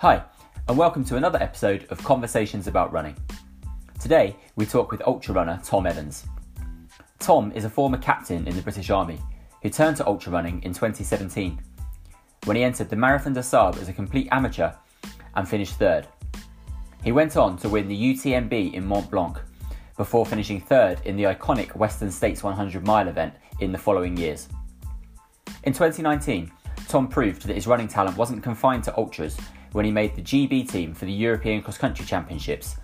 Hi, and welcome to another episode of Conversations About Running. Today, we talk with ultra runner Tom Evans. Tom is a former captain in the British Army who turned to ultra running in 2017 when he entered the Marathon des Sables as a complete amateur and finished third. He went on to win the UTMB in Mont Blanc before finishing third in the iconic Western States 100 mile event in the following years. In 2019, Tom proved that his running talent wasn't confined to ultras when he made the GB team for the European Cross Country Championships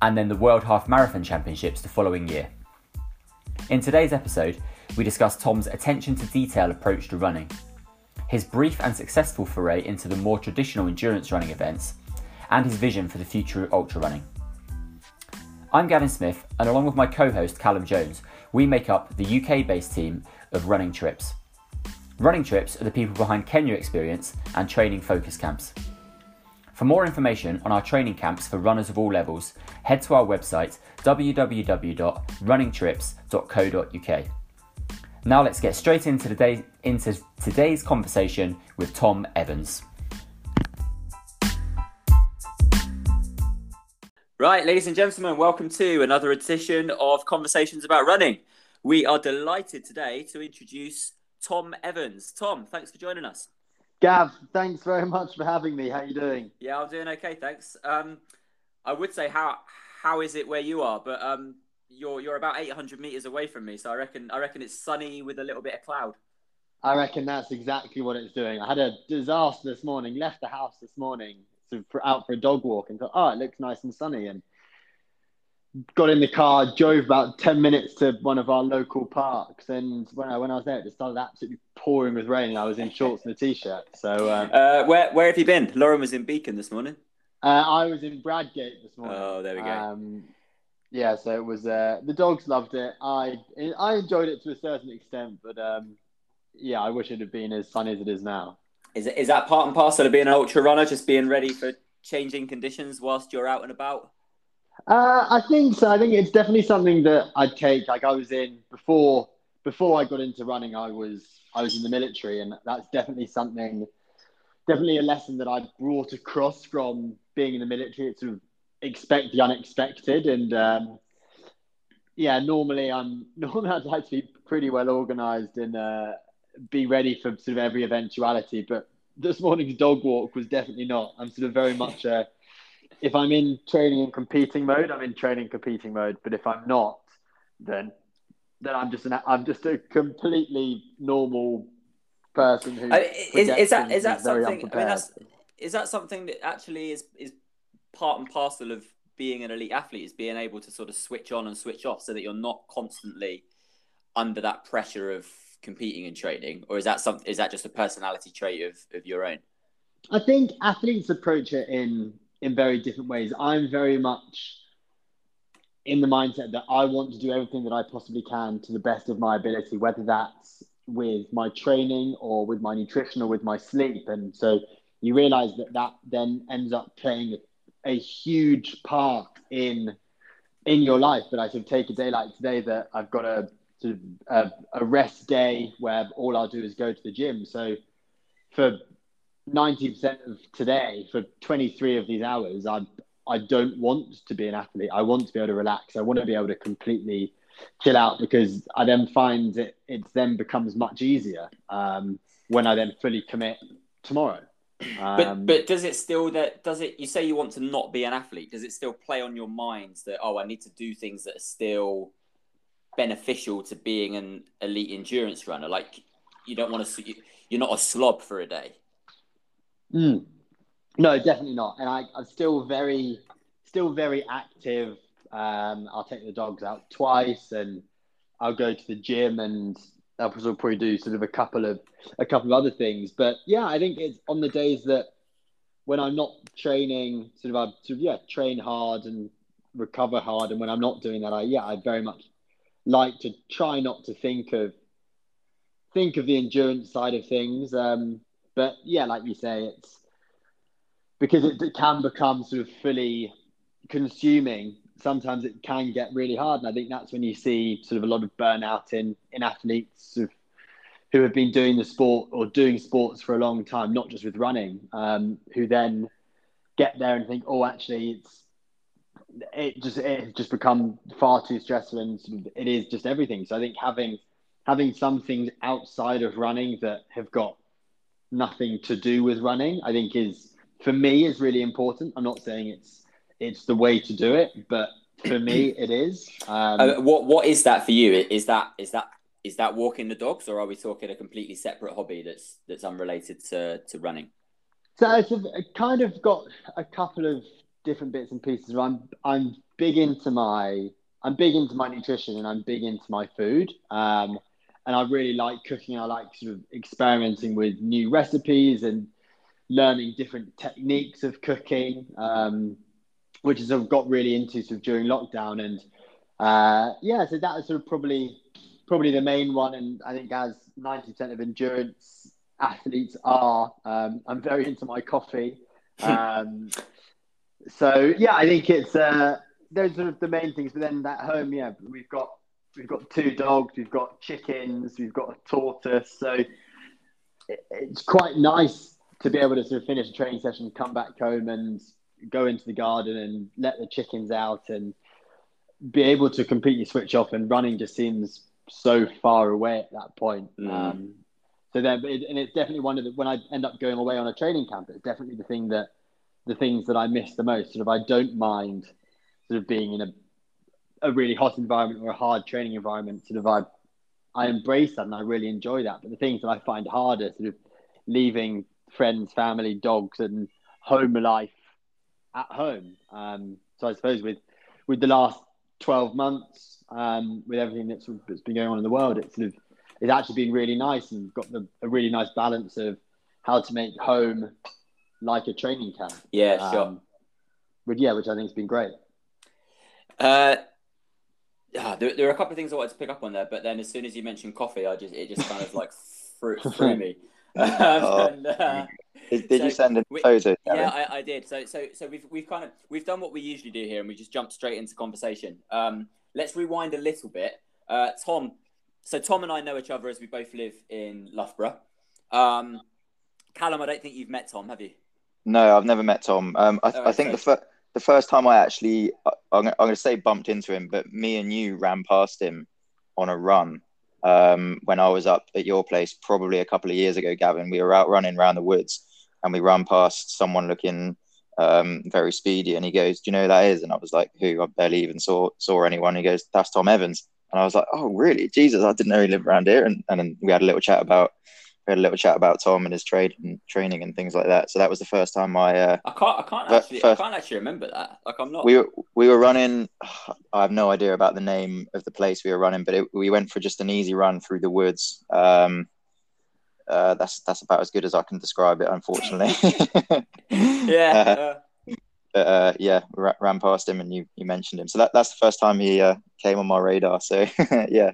and then the World Half Marathon Championships the following year. In today's episode, we discuss Tom's attention to detail approach to running, his brief and successful foray into the more traditional endurance running events, and his vision for the future of ultra running. I'm Gavin Smith, and along with my co host Callum Jones, we make up the UK based team of Running Trips. Running Trips are the people behind Kenya Experience and Training Focus Camps. For more information on our training camps for runners of all levels, head to our website www.runningtrips.co.uk. Now let's get straight into, the day, into today's conversation with Tom Evans. Right, ladies and gentlemen, welcome to another edition of Conversations About Running. We are delighted today to introduce Tom Evans. Tom, thanks for joining us. Gav, thanks very much for having me. How are you doing? Yeah, I'm doing okay, thanks. Um, I would say how how is it where you are, but um, you're you're about 800 meters away from me, so I reckon I reckon it's sunny with a little bit of cloud. I reckon that's exactly what it's doing. I had a disaster this morning. Left the house this morning, sort of out for a dog walk, and thought, oh, it looks nice and sunny, and got in the car, drove about 10 minutes to one of our local parks. And when I, when I was there, it just started absolutely pouring with rain. And I was in shorts and a t shirt. So, um, uh, where, where have you been? Lauren was in Beacon this morning. Uh, I was in Bradgate this morning. Oh, there we go. Um, yeah, so it was, uh, the dogs loved it. I, I enjoyed it to a certain extent, but um, yeah, I wish it had been as sunny as it is now. Is, is that part and parcel of being an ultra runner, just being ready for changing conditions whilst you're out and about? Uh, I think so. I think it's definitely something that I'd take. Like I was in before before I got into running, I was I was in the military, and that's definitely something, definitely a lesson that I brought across from being in the military. It's of expect the unexpected, and um, yeah, normally I'm normally I'd like to be pretty well organised and uh, be ready for sort of every eventuality. But this morning's dog walk was definitely not. I'm sort of very much. Uh, if I'm in training and competing mode, I'm in training competing mode. But if I'm not, then then I'm just an I'm just a completely normal person who uh, is, is that is that something? I mean, that's, is that something that actually is is part and parcel of being an elite athlete? Is being able to sort of switch on and switch off so that you're not constantly under that pressure of competing and training, or is that something? Is that just a personality trait of of your own? I think athletes approach it in in very different ways. I'm very much in the mindset that I want to do everything that I possibly can to the best of my ability, whether that's with my training or with my nutrition or with my sleep. And so you realize that that then ends up playing a, huge part in in your life. But I sort of take a day like today that I've got a sort of a, a rest day where all I'll do is go to the gym. So for 90% of today for 23 of these hours i i don't want to be an athlete. I want to be able to relax. I want to be able to completely chill out because i then find it it then becomes much easier um, when i then fully commit tomorrow. Um, but but does it still that does it you say you want to not be an athlete. Does it still play on your minds that oh i need to do things that are still beneficial to being an elite endurance runner? Like you don't want to you're not a slob for a day Mm. No, definitely not. And I, I'm still very, still very active. Um, I'll take the dogs out twice, and I'll go to the gym, and I'll probably do sort of a couple of a couple of other things. But yeah, I think it's on the days that when I'm not training, sort of I sort of yeah train hard and recover hard, and when I'm not doing that, I yeah I very much like to try not to think of think of the endurance side of things. Um, but yeah, like you say, it's because it, it can become sort of fully consuming. Sometimes it can get really hard, and I think that's when you see sort of a lot of burnout in in athletes sort of, who have been doing the sport or doing sports for a long time, not just with running, um, who then get there and think, oh, actually, it's it just it just become far too stressful and sort of, it is just everything. So I think having having some things outside of running that have got nothing to do with running, I think is for me is really important. I'm not saying it's it's the way to do it, but for me it is. Um, uh, what what is that for you? Is that is that is that walking the dogs, or are we talking a completely separate hobby that's that's unrelated to to running? So it's a, kind of got a couple of different bits and pieces. I'm I'm big into my I'm big into my nutrition and I'm big into my food. Um, and I really like cooking. I like sort of experimenting with new recipes and learning different techniques of cooking, um, which is I've got really into sort of during lockdown. And uh, yeah, so that is sort of probably probably the main one. And I think as ninety percent of endurance athletes are, um, I'm very into my coffee. Um, so yeah, I think it's uh, those are the main things. But then at home, yeah, we've got we've got two dogs, we've got chickens, we've got a tortoise. So it's quite nice to be able to sort of finish a training session, come back home, and go into the garden and let the chickens out and be able to completely switch off. And running just seems so far away at that point. Mm. Um, so then, and it's definitely one of the when I end up going away on a training camp, it's definitely the thing that the things that I miss the most. Sort of, I don't mind sort of being in a a really hot environment or a hard training environment. Sort of, I I embrace that and I really enjoy that. But the things that I find harder, sort of leaving friends, family, dogs, and home life at home. Um, so I suppose with with the last twelve months, um, with everything that's, that's been going on in the world, it's sort of it's actually been really nice and got the, a really nice balance of how to make home like a training camp. Yeah, um, sure. But yeah, which I think has been great. Uh, yeah, there, there are a couple of things I wanted to pick up on there, but then as soon as you mentioned coffee, I just it just kind of like threw, threw me. Um, oh. and, uh, did, did so you send a photo? Yeah, I, I, did. So so so we've we've kind of we've done what we usually do here, and we just jumped straight into conversation. Um, let's rewind a little bit. Uh, Tom, so Tom and I know each other as we both live in Loughborough. Um, Callum, I don't think you've met Tom, have you? No, I've never met Tom. Um, I, I think so... the first the first time I actually, I'm, I'm going to say bumped into him, but me and you ran past him on a run um, when I was up at your place, probably a couple of years ago, Gavin. We were out running around the woods and we ran past someone looking um, very speedy. And he goes, Do you know who that is? And I was like, Who? I barely even saw saw anyone. He goes, That's Tom Evans. And I was like, Oh, really? Jesus, I didn't know he lived around here. And, and we had a little chat about we had a little chat about Tom and his trade and training and things like that. So that was the first time I. Uh, I can't. I can't actually. First, I can't actually remember that. Like I'm not. We were we were running. I have no idea about the name of the place we were running, but it, we went for just an easy run through the woods. Um, uh, that's that's about as good as I can describe it, unfortunately. yeah. Uh, but, uh, yeah, we ran past him and you, you mentioned him. So that, that's the first time he uh, came on my radar. So yeah.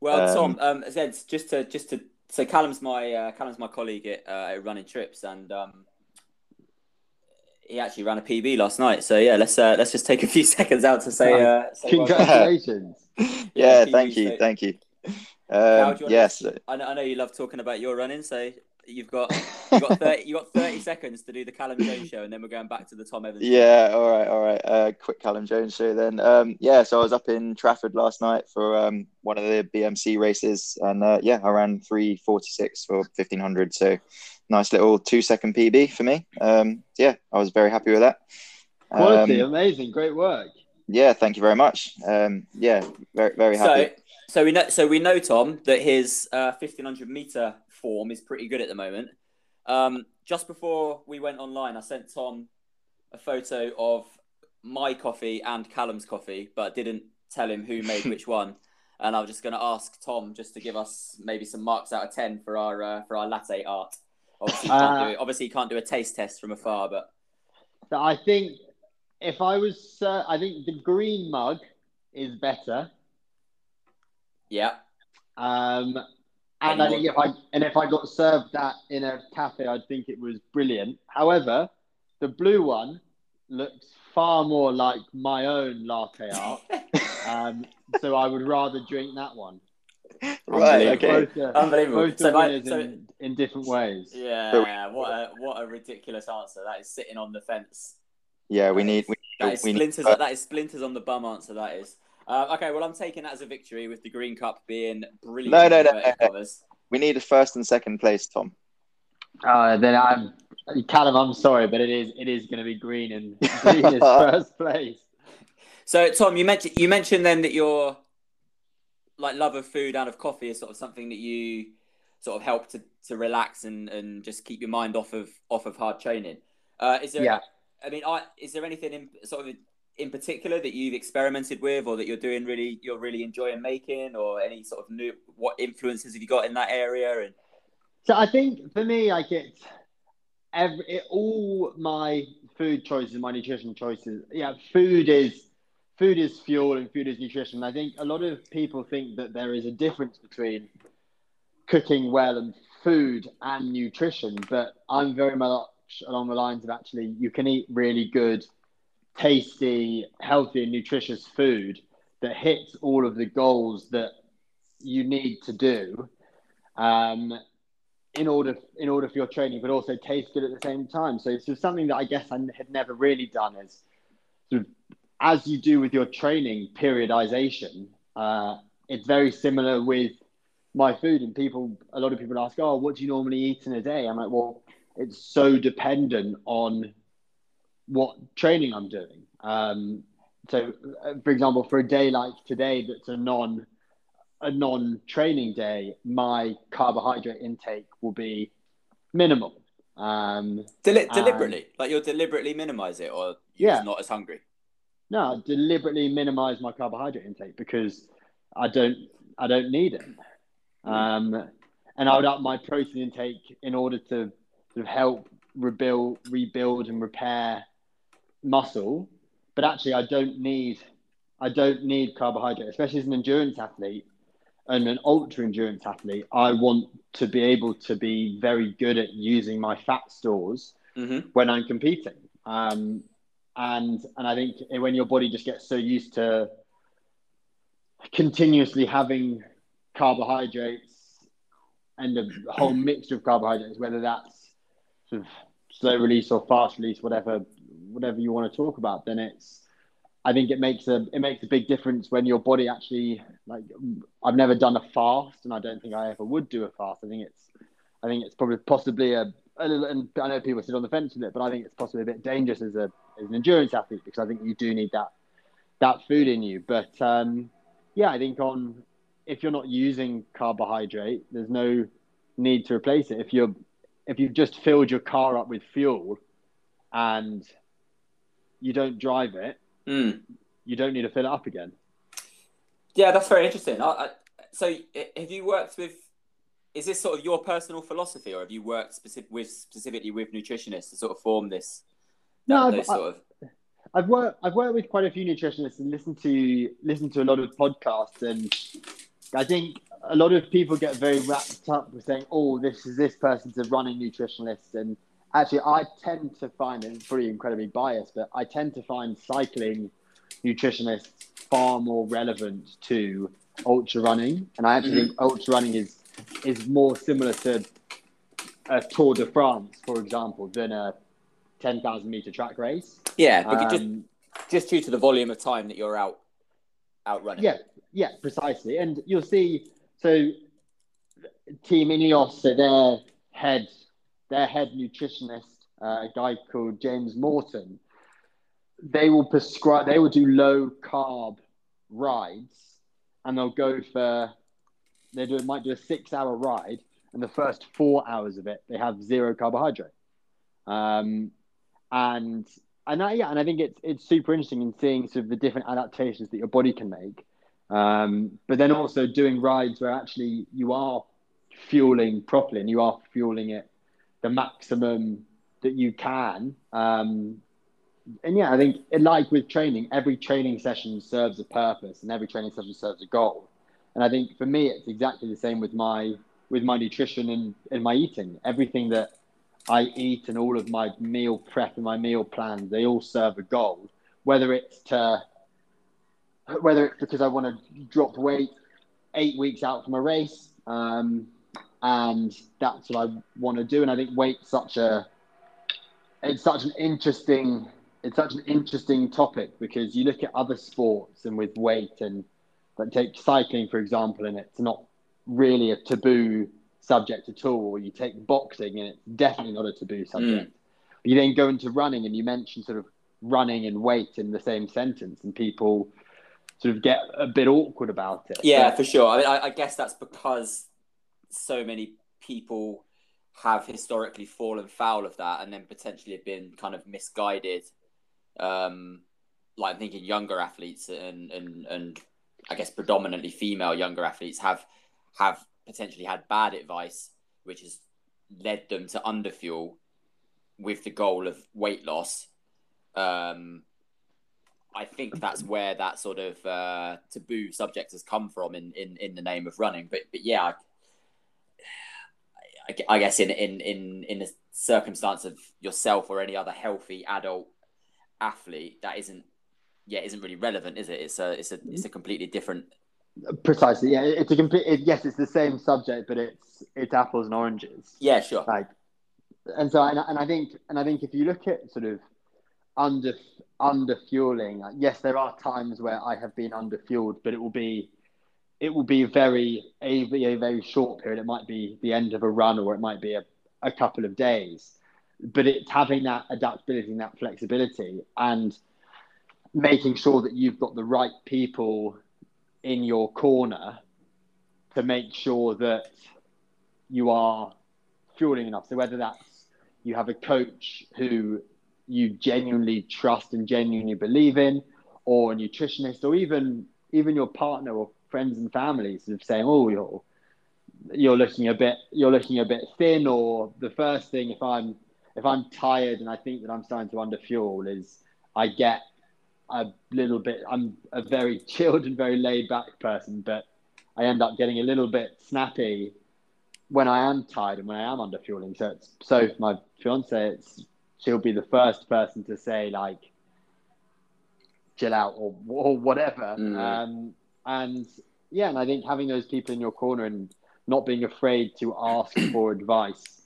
Well, Tom, um, um, Zed, just to just to so Callum's my uh, Callum's my colleague at, uh, at Running Trips, and um, he actually ran a PB last night. So yeah, let's uh, let's just take a few seconds out to say, uh, say congratulations. yeah, yeah thank you, so, thank you. Um, you yes, to, I know, I know you love talking about your running, so you've got you got 30, you got 30 seconds to do the Callum Jones show, and then we're going back to the Tom Evans. Yeah, show. all right, all right. Uh, quick Callum Jones show then. Um, yeah, so I was up in Trafford last night for um, one of the BMC races, and uh, yeah, I ran three forty six for fifteen hundred. So nice little two second PB for me. Um, yeah, I was very happy with that. Quality, um, amazing, great work. Yeah, thank you very much. Um, yeah, very very happy. So, so we know, so we know Tom that his uh, fifteen hundred meter form is pretty good at the moment. Um, just before we went online, I sent Tom a photo of my coffee and Callum's coffee, but didn't tell him who made which one. And I was just going to ask Tom just to give us maybe some marks out of ten for our uh, for our latte art. Obviously, you can't uh, do. Obviously, can't do a taste test from afar, but I think if I was, uh, I think the green mug is better. Yeah. Um, and I think if I and if I got served that in a cafe, I'd think it was brilliant. However, the blue one looks far more like my own latte art, um, so I would rather drink that one. right. Okay. Both, uh, Unbelievable. both So are my- so- in, in different ways. Yeah, what a what a ridiculous answer. That is sitting on the fence. Yeah, we need. We, That is we need splinters. that is splinters on the bum answer. That is. Uh, okay, well, I'm taking that as a victory with the Green Cup being brilliant. No, no, no, no. we need a first and second place, Tom. Uh, then I'm Callum. I'm sorry, but it is it is going to be green and green is first place. So, Tom, you mentioned you mentioned then that your like love of food and of coffee is sort of something that you sort of help to, to relax and, and just keep your mind off of off of hard training. Uh, is there? Yeah. I mean, I, is there anything in sort of in particular that you've experimented with, or that you're doing really you're really enjoying making, or any sort of new what influences have you got in that area? And So I think for me, like it's every it, all my food choices, my nutrition choices. Yeah, food is food is fuel and food is nutrition. I think a lot of people think that there is a difference between cooking well and food and nutrition, but I'm very much along the lines of actually you can eat really good, tasty, healthy, and nutritious food that hits all of the goals that you need to do. Um, in order in order for your training, but also taste good at the same time. So it's just something that I guess I had never really done is sort of as you do with your training periodization. Uh, it's very similar with my food, and people a lot of people ask, "Oh, what do you normally eat in a day?" I'm like, "Well, it's so dependent on what training I'm doing." Um, so, uh, for example, for a day like today, that's a non a non-training day, my carbohydrate intake will be minimal. Um, Deli- deliberately, like you'll deliberately minimize it, or you're Yeah. not as hungry. no, I deliberately minimize my carbohydrate intake because I don't I don't need it. Um, and I would up my protein intake in order to sort of help rebuild, rebuild, and repair muscle. But actually, I don't need I don't need carbohydrate, especially as an endurance athlete and an ultra endurance athlete. I want to be able to be very good at using my fat stores hmm when I'm competing. Um, and and I think when your body just gets so used to continuously having carbohydrates and a whole mixture of carbohydrates, whether that's sort of slow release or fast release, whatever whatever you want to talk about, then it's I think it makes a it makes a big difference when your body actually like I've never done a fast and I don't think I ever would do a fast. I think it's I think it's probably possibly a, a little and I know people sit on the fence with it, but I think it's possibly a bit dangerous as a as an endurance athlete because I think you do need that that food in you. But um, yeah, I think on if you're not using carbohydrate, there's no need to replace it. If you're if you've just filled your car up with fuel and you don't drive it, Mm. you don't need to fill it up again. Yeah, that's very interesting. I, I, so, have you worked with? Is this sort of your personal philosophy, or have you worked specific with specifically with nutritionists to sort of form this? No, those I- sort of. I've worked I've worked with quite a few nutritionists and listened to listened to a lot of podcasts and I think a lot of people get very wrapped up with saying, "Oh, this is this person's a running nutritionist," and actually, I tend to find it's probably incredibly biased, but I tend to find cycling nutritionists far more relevant to ultra running, and I actually think ultra running is is more similar to a Tour de France, for example, than a ten thousand meter track race. Yeah, because just Um, just due to the volume of time that you're out out running. Yeah, yeah, precisely. And you'll see. So, Team Ineos, so their head, their head nutritionist, uh, a guy called James Morton, they will prescribe. They will do low carb rides, and they'll go for. They do might do a six hour ride, and the first four hours of it they have zero carbohydrate. Um, and and I, yeah, and I think it's it's super interesting in seeing sort of the different adaptations that your body can make. Um, but then also doing rides where actually you are fueling properly and you are fueling it the maximum that you can. Um, and yeah, I think like with training, every training session serves a purpose and every training session serves a goal. And I think for me, it's exactly the same with my with my nutrition and, and my eating. Everything that I eat and all of my meal prep and my meal plans, they all serve a goal. Whether it's to whether it's because I want to drop weight eight weeks out from a race, um, and that's what I want to do. And I think weight's such a it's such an interesting it's such an interesting topic because you look at other sports and with weight and but take cycling for example, and it's not really a taboo subject at all. Or you take boxing and it's definitely not a taboo subject. Mm. But you then go into running and you mention sort of running and weight in the same sentence, and people sort of get a bit awkward about it. Yeah, but, for sure. I mean, I, I guess that's because so many people have historically fallen foul of that and then potentially have been kind of misguided. Um, like I'm thinking younger athletes and, and, and I guess predominantly female younger athletes have have potentially had bad advice, which has led them to underfuel with the goal of weight loss. Um, I think that's where that sort of uh, taboo subject has come from in, in, in the name of running. But but yeah, I, I guess in in in in the circumstance of yourself or any other healthy adult athlete, that isn't yeah isn't really relevant, is it? It's a it's a it's a completely different. Precisely, yeah. It's a complete. It, yes, it's the same subject, but it's it's apples and oranges. Yeah, sure. Like, and so and, and I think and I think if you look at sort of under under fueling, yes, there are times where I have been under fueled, but it will be it will be very a, a very short period. It might be the end of a run, or it might be a, a couple of days. But it's having that adaptability and that flexibility, and making sure that you've got the right people in your corner to make sure that you are fueling enough. So whether that's you have a coach who you genuinely trust and genuinely believe in, or a nutritionist, or even even your partner or friends and families of saying, "Oh, you're you're looking a bit you're looking a bit thin," or the first thing if I'm if I'm tired and I think that I'm starting to underfuel is I get a little bit. I'm a very chilled and very laid back person, but I end up getting a little bit snappy when I am tired and when I am underfueling. So it's so my fiance, it's she'll be the first person to say like chill out or or whatever. Mm. Um, and yeah, and I think having those people in your corner and not being afraid to ask for advice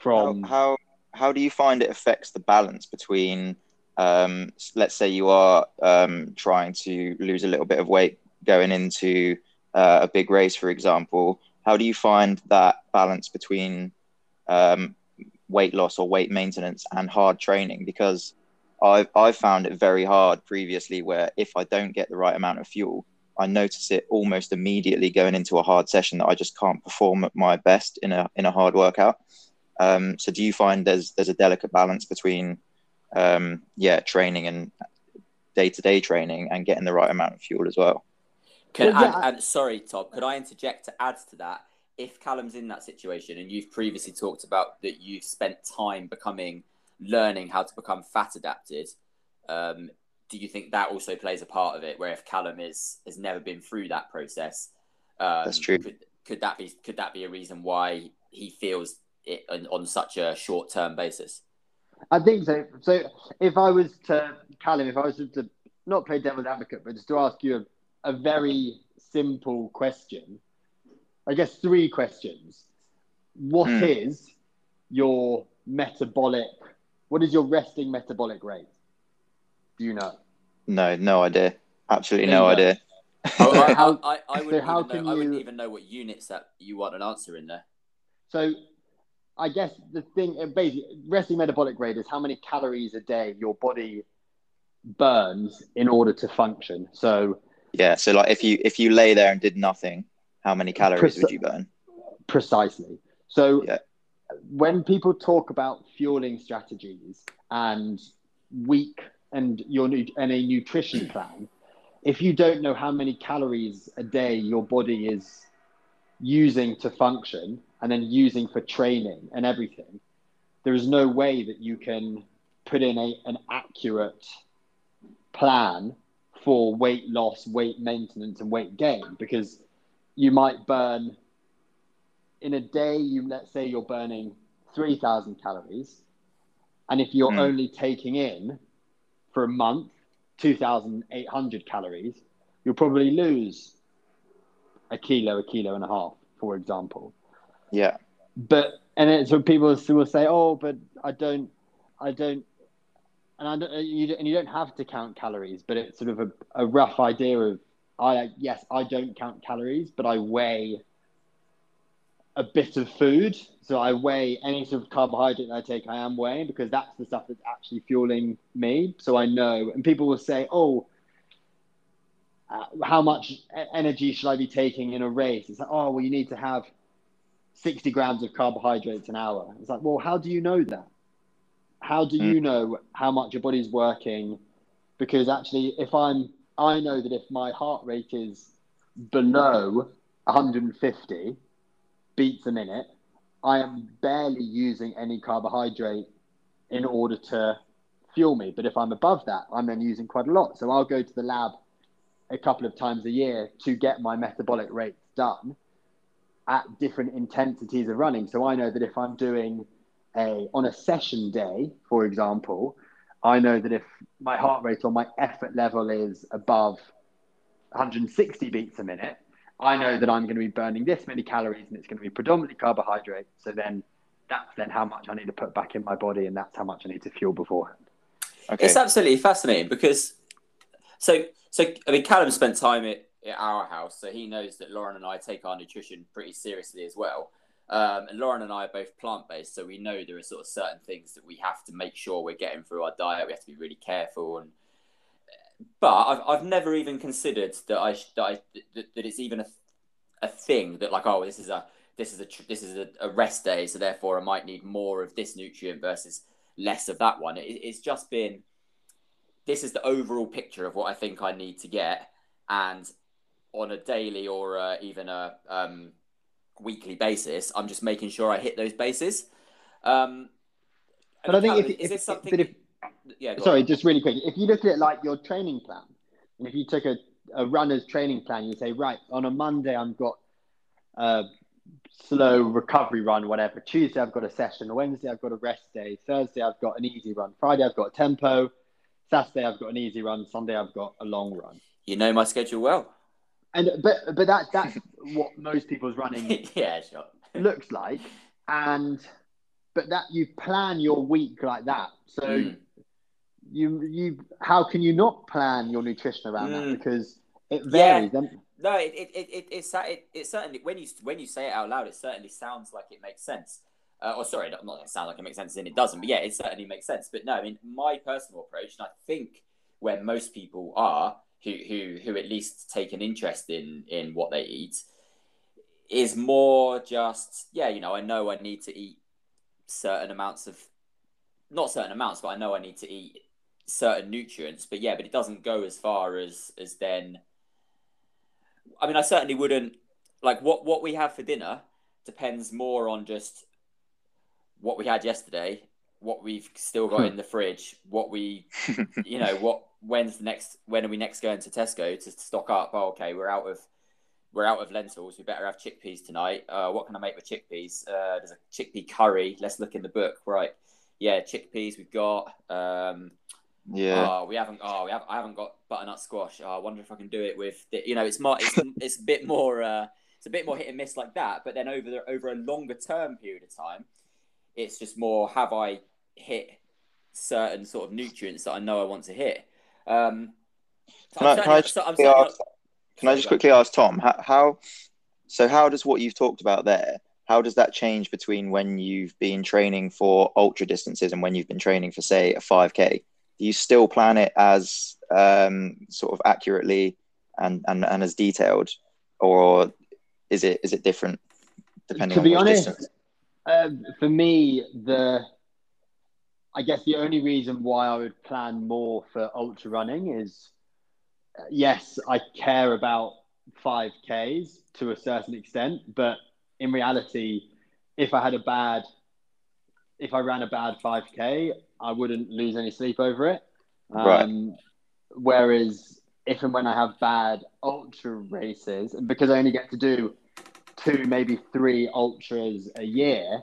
from how, how how do you find it affects the balance between um, let's say you are um, trying to lose a little bit of weight going into uh, a big race, for example, how do you find that balance between um, weight loss or weight maintenance and hard training? Because I've, I've found it very hard previously where if I don't get the right amount of fuel, I notice it almost immediately going into a hard session that I just can't perform at my best in a in a hard workout. Um, so do you find there's there's a delicate balance between um, yeah training and day to day training and getting the right amount of fuel as well? Can well, yeah, and, and sorry, Tom, could I interject to add to that? If Callum's in that situation, and you've previously talked about that you've spent time becoming, learning how to become fat adapted, um, do you think that also plays a part of it? Where if Callum is has never been through that process, um, that's true. Could, could that be could that be a reason why he feels it on, on such a short term basis? I think so. So if I was to Callum, if I was to not play devil's advocate, but just to ask you a, a very simple question, I guess three questions. What mm. is your metabolic? What is your resting metabolic rate? Do you know? No, no idea. Absolutely no idea. I, I, I, wouldn't so how know, can you... I wouldn't even know what units that you want an answer in there. So I guess the thing, uh, basically, resting metabolic rate is how many calories a day your body burns in order to function. So yeah, so like if you if you lay there and did nothing, how many calories would you burn? Precisely. So yeah. when people talk about fueling strategies and week and your and a nutrition plan, if you don't know how many calories a day your body is using to function and then using for training and everything, there is no way that you can put in a, an accurate plan for weight loss, weight maintenance, and weight gain because you might burn in a day, you let's say you're burning 3,000 calories. And if you're mm. only taking in for a month 2,800 calories, you'll probably lose a kilo, a kilo and a half, for example. Yeah. But and it's when people will say, "Oh, but I don't, I don't," and I don't, uh, you and you don't have to count calories, but it's sort of a, a rough idea of I yes, I don't count calories, but I weigh a bit of food. So I weigh any sort of carbohydrate that I take, I am weighing because that's the stuff that's actually fueling me. So I know, and people will say, "Oh, uh, how much energy should I be taking in a race?" It's like, "Oh, well, you need to have 60 grams of carbohydrates an hour." It's like, well, how do you know that? How do you hmm. know how much your body's working? Because actually, if I'm, I know that if my heart rate is below 150 beats a minute, I am barely using any carbohydrate in order to fuel me. But if I'm above that, I'm then using quite a lot. So I'll go to the lab a couple of times a year to get my metabolic rates done at different intensities of running. So I know that if I'm doing a on a session day, for example, I know that if my heart rate or my effort level is above 160 beats a minute, I know that I'm going to be burning this many calories and it's going to be predominantly carbohydrate. So then that's then how much I need to put back in my body and that's how much I need to fuel beforehand. Okay. It's absolutely fascinating because so so I mean Callum spent time at, at our house, so he knows that Lauren and I take our nutrition pretty seriously as well. Um, and Lauren and I are both plant based, so we know there are sort of certain things that we have to make sure we're getting through our diet. We have to be really careful and but I've, I've never even considered that I that, I, that, that it's even a, a thing that like oh this is a this is a this is a, a, rest day so therefore I might need more of this nutrient versus less of that one. It, it's just been this is the overall picture of what I think I need to get and on a daily or uh, even a um, weekly basis I'm just making sure I hit those bases. Um, but I think if, is if, this something? If, yeah. Sorry, on. just really quick. If you look at it like your training plan, and if you took a, a runner's training plan, you say, right, on a Monday I've got a slow recovery run, whatever. Tuesday I've got a session. Wednesday I've got a rest day. Thursday I've got an easy run. Friday I've got a tempo. Saturday I've got an easy run. Sunday I've got a long run. You know my schedule well. And but but that that's what most people's running yeah sure looks like, and but that you plan your week like that. So mm you you how can you not plan your nutrition around mm. that because it varies. Yeah. No, it it, it, it, it, it, it certainly when you when you say it out loud, it certainly sounds like it makes sense. Uh, or sorry, not, not sound like it makes sense, and it doesn't. But yeah, it certainly makes sense. But no, I mean my personal approach, and I think where most people are who who who at least take an interest in in what they eat, is more just yeah, you know, I know I need to eat certain amounts of not certain amounts, but I know I need to eat certain nutrients. But yeah, but it doesn't go as far as as then. I mean, I certainly wouldn't like what what we have for dinner depends more on just what we had yesterday, what we've still got in the fridge, what we, you know, what when's the next when are we next going to Tesco to stock up? Oh, okay, we're out of we're out of lentils. We better have chickpeas tonight. Uh, what can I make with chickpeas? Uh, there's a chickpea curry. Let's look in the book. Right. Yeah, chickpeas we've got. Um, yeah. Oh, we haven't. Oh, we have. I haven't got butternut squash. Oh, I wonder if I can do it with. The, you know, it's more. It's, it's a bit more. Uh, it's a bit more hit and miss like that. But then over the over a longer term period of time, it's just more. Have I hit certain sort of nutrients that I know I want to hit? Um, can, I, can I just, ask, not, can I just quickly ask Tom how, how? So how does what you've talked about there? How does that change between when you've been training for ultra distances and when you've been training for, say, a five k? Do you still plan it as um, sort of accurately and, and, and as detailed, or is it is it different depending? To be honest, um, for me, the I guess the only reason why I would plan more for ultra running is yes, I care about 5Ks to a certain extent, but in reality, if I had a bad, if I ran a bad 5K, I wouldn't lose any sleep over it. Um, right. Whereas if and when I have bad ultra races, because I only get to do two, maybe three ultras a year,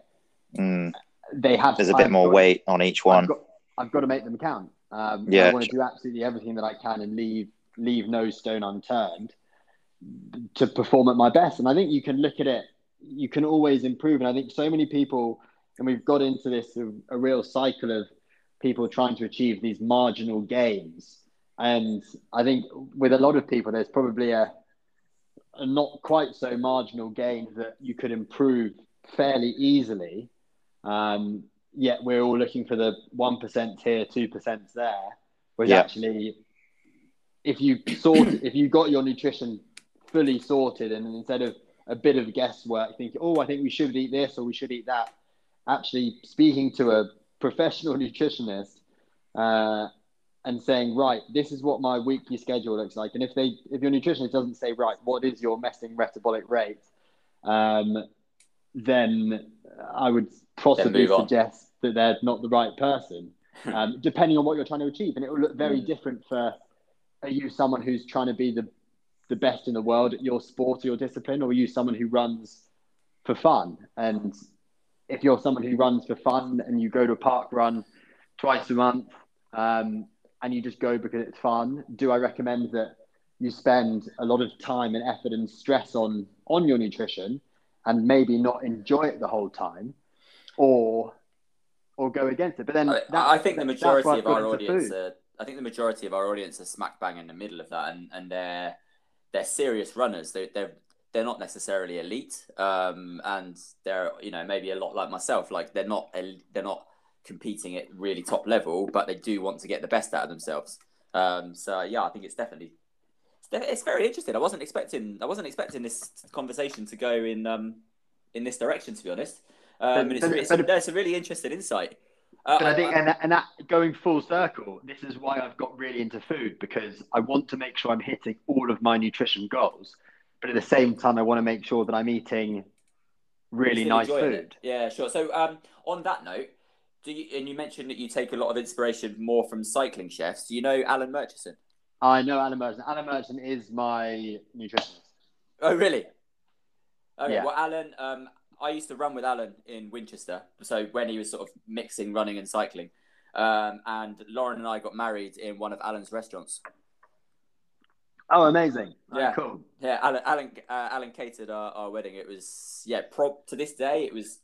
mm. they have. There's a bit I've more got, weight on each one. I've got, I've got to make them count. Um, yeah, I want to do absolutely everything that I can and leave leave no stone unturned. to perform at my best. And I think you can look at it, you can always improve. And I think so many people, and we've got into this a, a real cycle of people trying to achieve these marginal gains. And I think with a lot of people, there's probably a, a not quite so marginal gain that you could improve fairly easily. Um, yet we're all looking for the 1% here, 2% there. Whereas yeah. actually, if you sort, if you got your nutrition fully sorted and instead of a bit of guesswork, thinking, oh, I think we should eat this or we should eat that, actually speaking to a professional nutritionist uh, and saying, right, this is what my weekly schedule looks like. And if they, if your nutritionist doesn't say, right, what is your resting metabolic rate, um, then I would possibly suggest that they're not the right person, um, depending on what you're trying to achieve. And it will look very mm. different for are you someone who's trying to be the the best in the world at your sport or your discipline, or are you someone who runs for fun? And if you're someone who runs for fun and you go to a park run twice a month um, and you just go because it's fun, do I recommend that you spend a lot of time and effort and stress on on your nutrition and maybe not enjoy it the whole time, or or go against it? But then I, I think the majority of our audience, are, I think the majority of our audience are smack bang in the middle of that, and and they're they're serious runners. They, they're they're not necessarily elite, um, and they're you know maybe a lot like myself. Like they're not they're not competing at really top level, but they do want to get the best out of themselves. Um, so yeah, I think it's definitely it's very interesting. I wasn't expecting I wasn't expecting this conversation to go in um, in this direction. To be honest, um, but, it's, but, it's, but, it's, a really interesting insight. Uh, but I think, and, and that going full circle, this is why I've got really into food because I want to make sure I'm hitting all of my nutrition goals, but at the same time, I want to make sure that I'm eating really nice food. It. Yeah, sure. So, um, on that note, do you, and you mentioned that you take a lot of inspiration more from cycling chefs. Do you know Alan Murchison? I know Alan Murchison. Alan Murchison is my nutritionist. Oh, really? Okay. Yeah. Well, Alan, um, I used to run with Alan in Winchester. So when he was sort of mixing running and cycling, um, and Lauren and I got married in one of Alan's restaurants. Oh, amazing! Yeah, oh, cool. Yeah, Alan, Alan, uh, Alan catered our, our wedding. It was yeah, pro- to this day, it was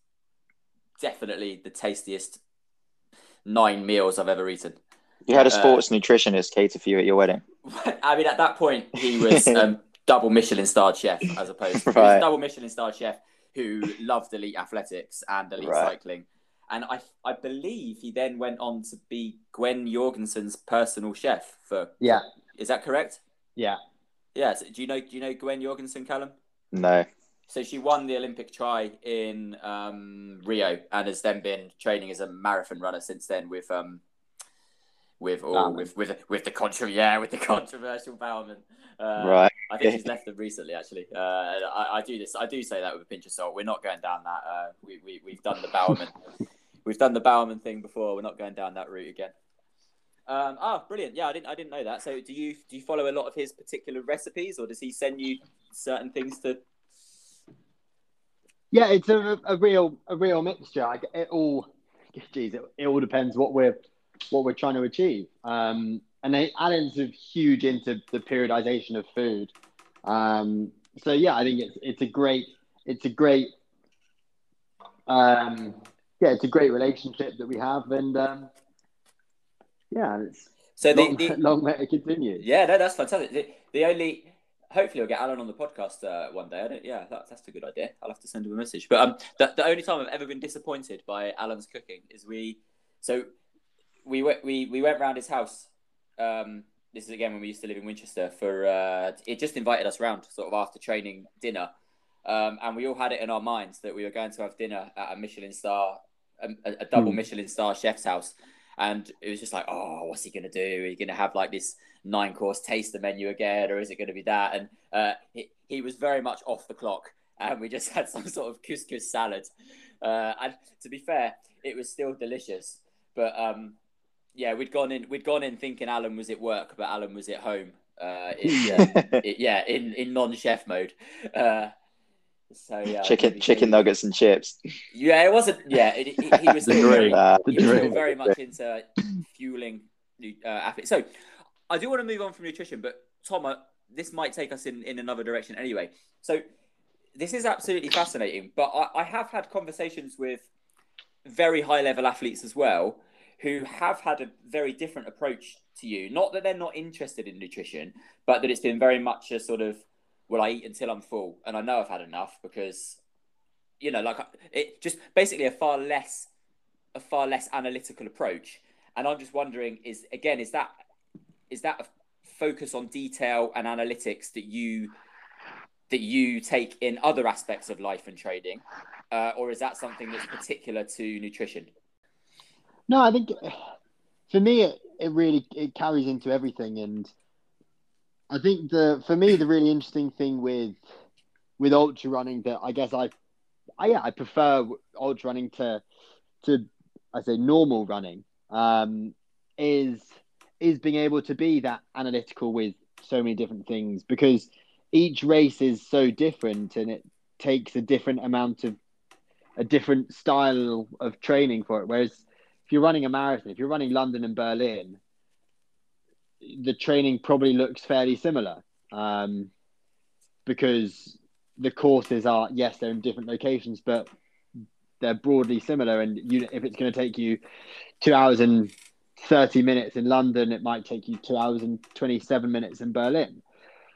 definitely the tastiest nine meals I've ever eaten. You had a uh, sports uh, nutritionist cater for you at your wedding. I mean, at that point, he was um, double Michelin starred chef, as opposed to right. double Michelin starred chef who loved elite athletics and elite right. cycling. And I, I believe he then went on to be Gwen Jorgensen's personal chef for. Yeah. Is that correct? Yeah. Yeah. So do you know? Do you know Gwen Jorgensen, Callum? No. So she won the Olympic tri in um, Rio and has then been training as a marathon runner since then with um, with or with with with the contra yeah with the controversial Bowerman. Uh, right. I think she's left them recently. Actually, uh, I, I, do this. I do say that with a pinch of salt. We're not going down that. Uh, we we we've done the Bowerman. we've done the Bowerman thing before. We're not going down that route again. Um, oh, brilliant! Yeah, I didn't I didn't know that. So, do you do you follow a lot of his particular recipes, or does he send you certain things to? Yeah, it's a, a real a real mixture. I, It all, geez, it, it all depends what we're what we're trying to achieve. Um, and they, Alan's huge into the periodization of food. Um, so yeah, I think it's it's a great it's a great um, yeah it's a great relationship that we have, and um, yeah, it's so the, long, the, long way to continue. Yeah, no, that's fantastic. The, the only hopefully we'll get Alan on the podcast uh, one day. I don't, yeah, that, that's a good idea. I'll have to send him a message. But um, the, the only time I've ever been disappointed by Alan's cooking is we so we went we, we went round his house. Um, this is again when we used to live in Winchester. For uh, it just invited us round, sort of after training dinner, um, and we all had it in our minds that we were going to have dinner at a Michelin star, a, a double mm. Michelin star chef's house. And it was just like, oh, what's he gonna do? Are you gonna have like this nine course taster menu again, or is it gonna be that? And uh, he, he was very much off the clock, and we just had some sort of couscous salad. Uh, and to be fair, it was still delicious, but um, yeah, we'd gone in. We'd gone in thinking Alan was at work, but Alan was at home. Uh, in, yeah, it, yeah, in in non-chef mode. Uh, so yeah, chicken chicken nuggets and chips. Yeah, it wasn't. Yeah, it, it, he was still very, he was still very much into fueling uh, athletes. So I do want to move on from nutrition, but Tom, I, this might take us in in another direction anyway. So this is absolutely fascinating. But I, I have had conversations with very high level athletes as well who have had a very different approach to you. Not that they're not interested in nutrition, but that it's been very much a sort of, well, I eat until I'm full and I know I've had enough because, you know, like it just basically a far less, a far less analytical approach. And I'm just wondering, is again, is that, is that a focus on detail and analytics that you, that you take in other aspects of life and trading, uh, or is that something that's particular to nutrition? No, I think for me it, it really it carries into everything, and I think the for me the really interesting thing with with ultra running that I guess I, I yeah I prefer ultra running to to I say normal running um, is is being able to be that analytical with so many different things because each race is so different and it takes a different amount of a different style of training for it. Whereas if you're running a marathon, if you're running London and Berlin, the training probably looks fairly similar um, because the courses are yes they're in different locations, but they're broadly similar. And you, if it's going to take you two hours and thirty minutes in London, it might take you two hours and twenty-seven minutes in Berlin.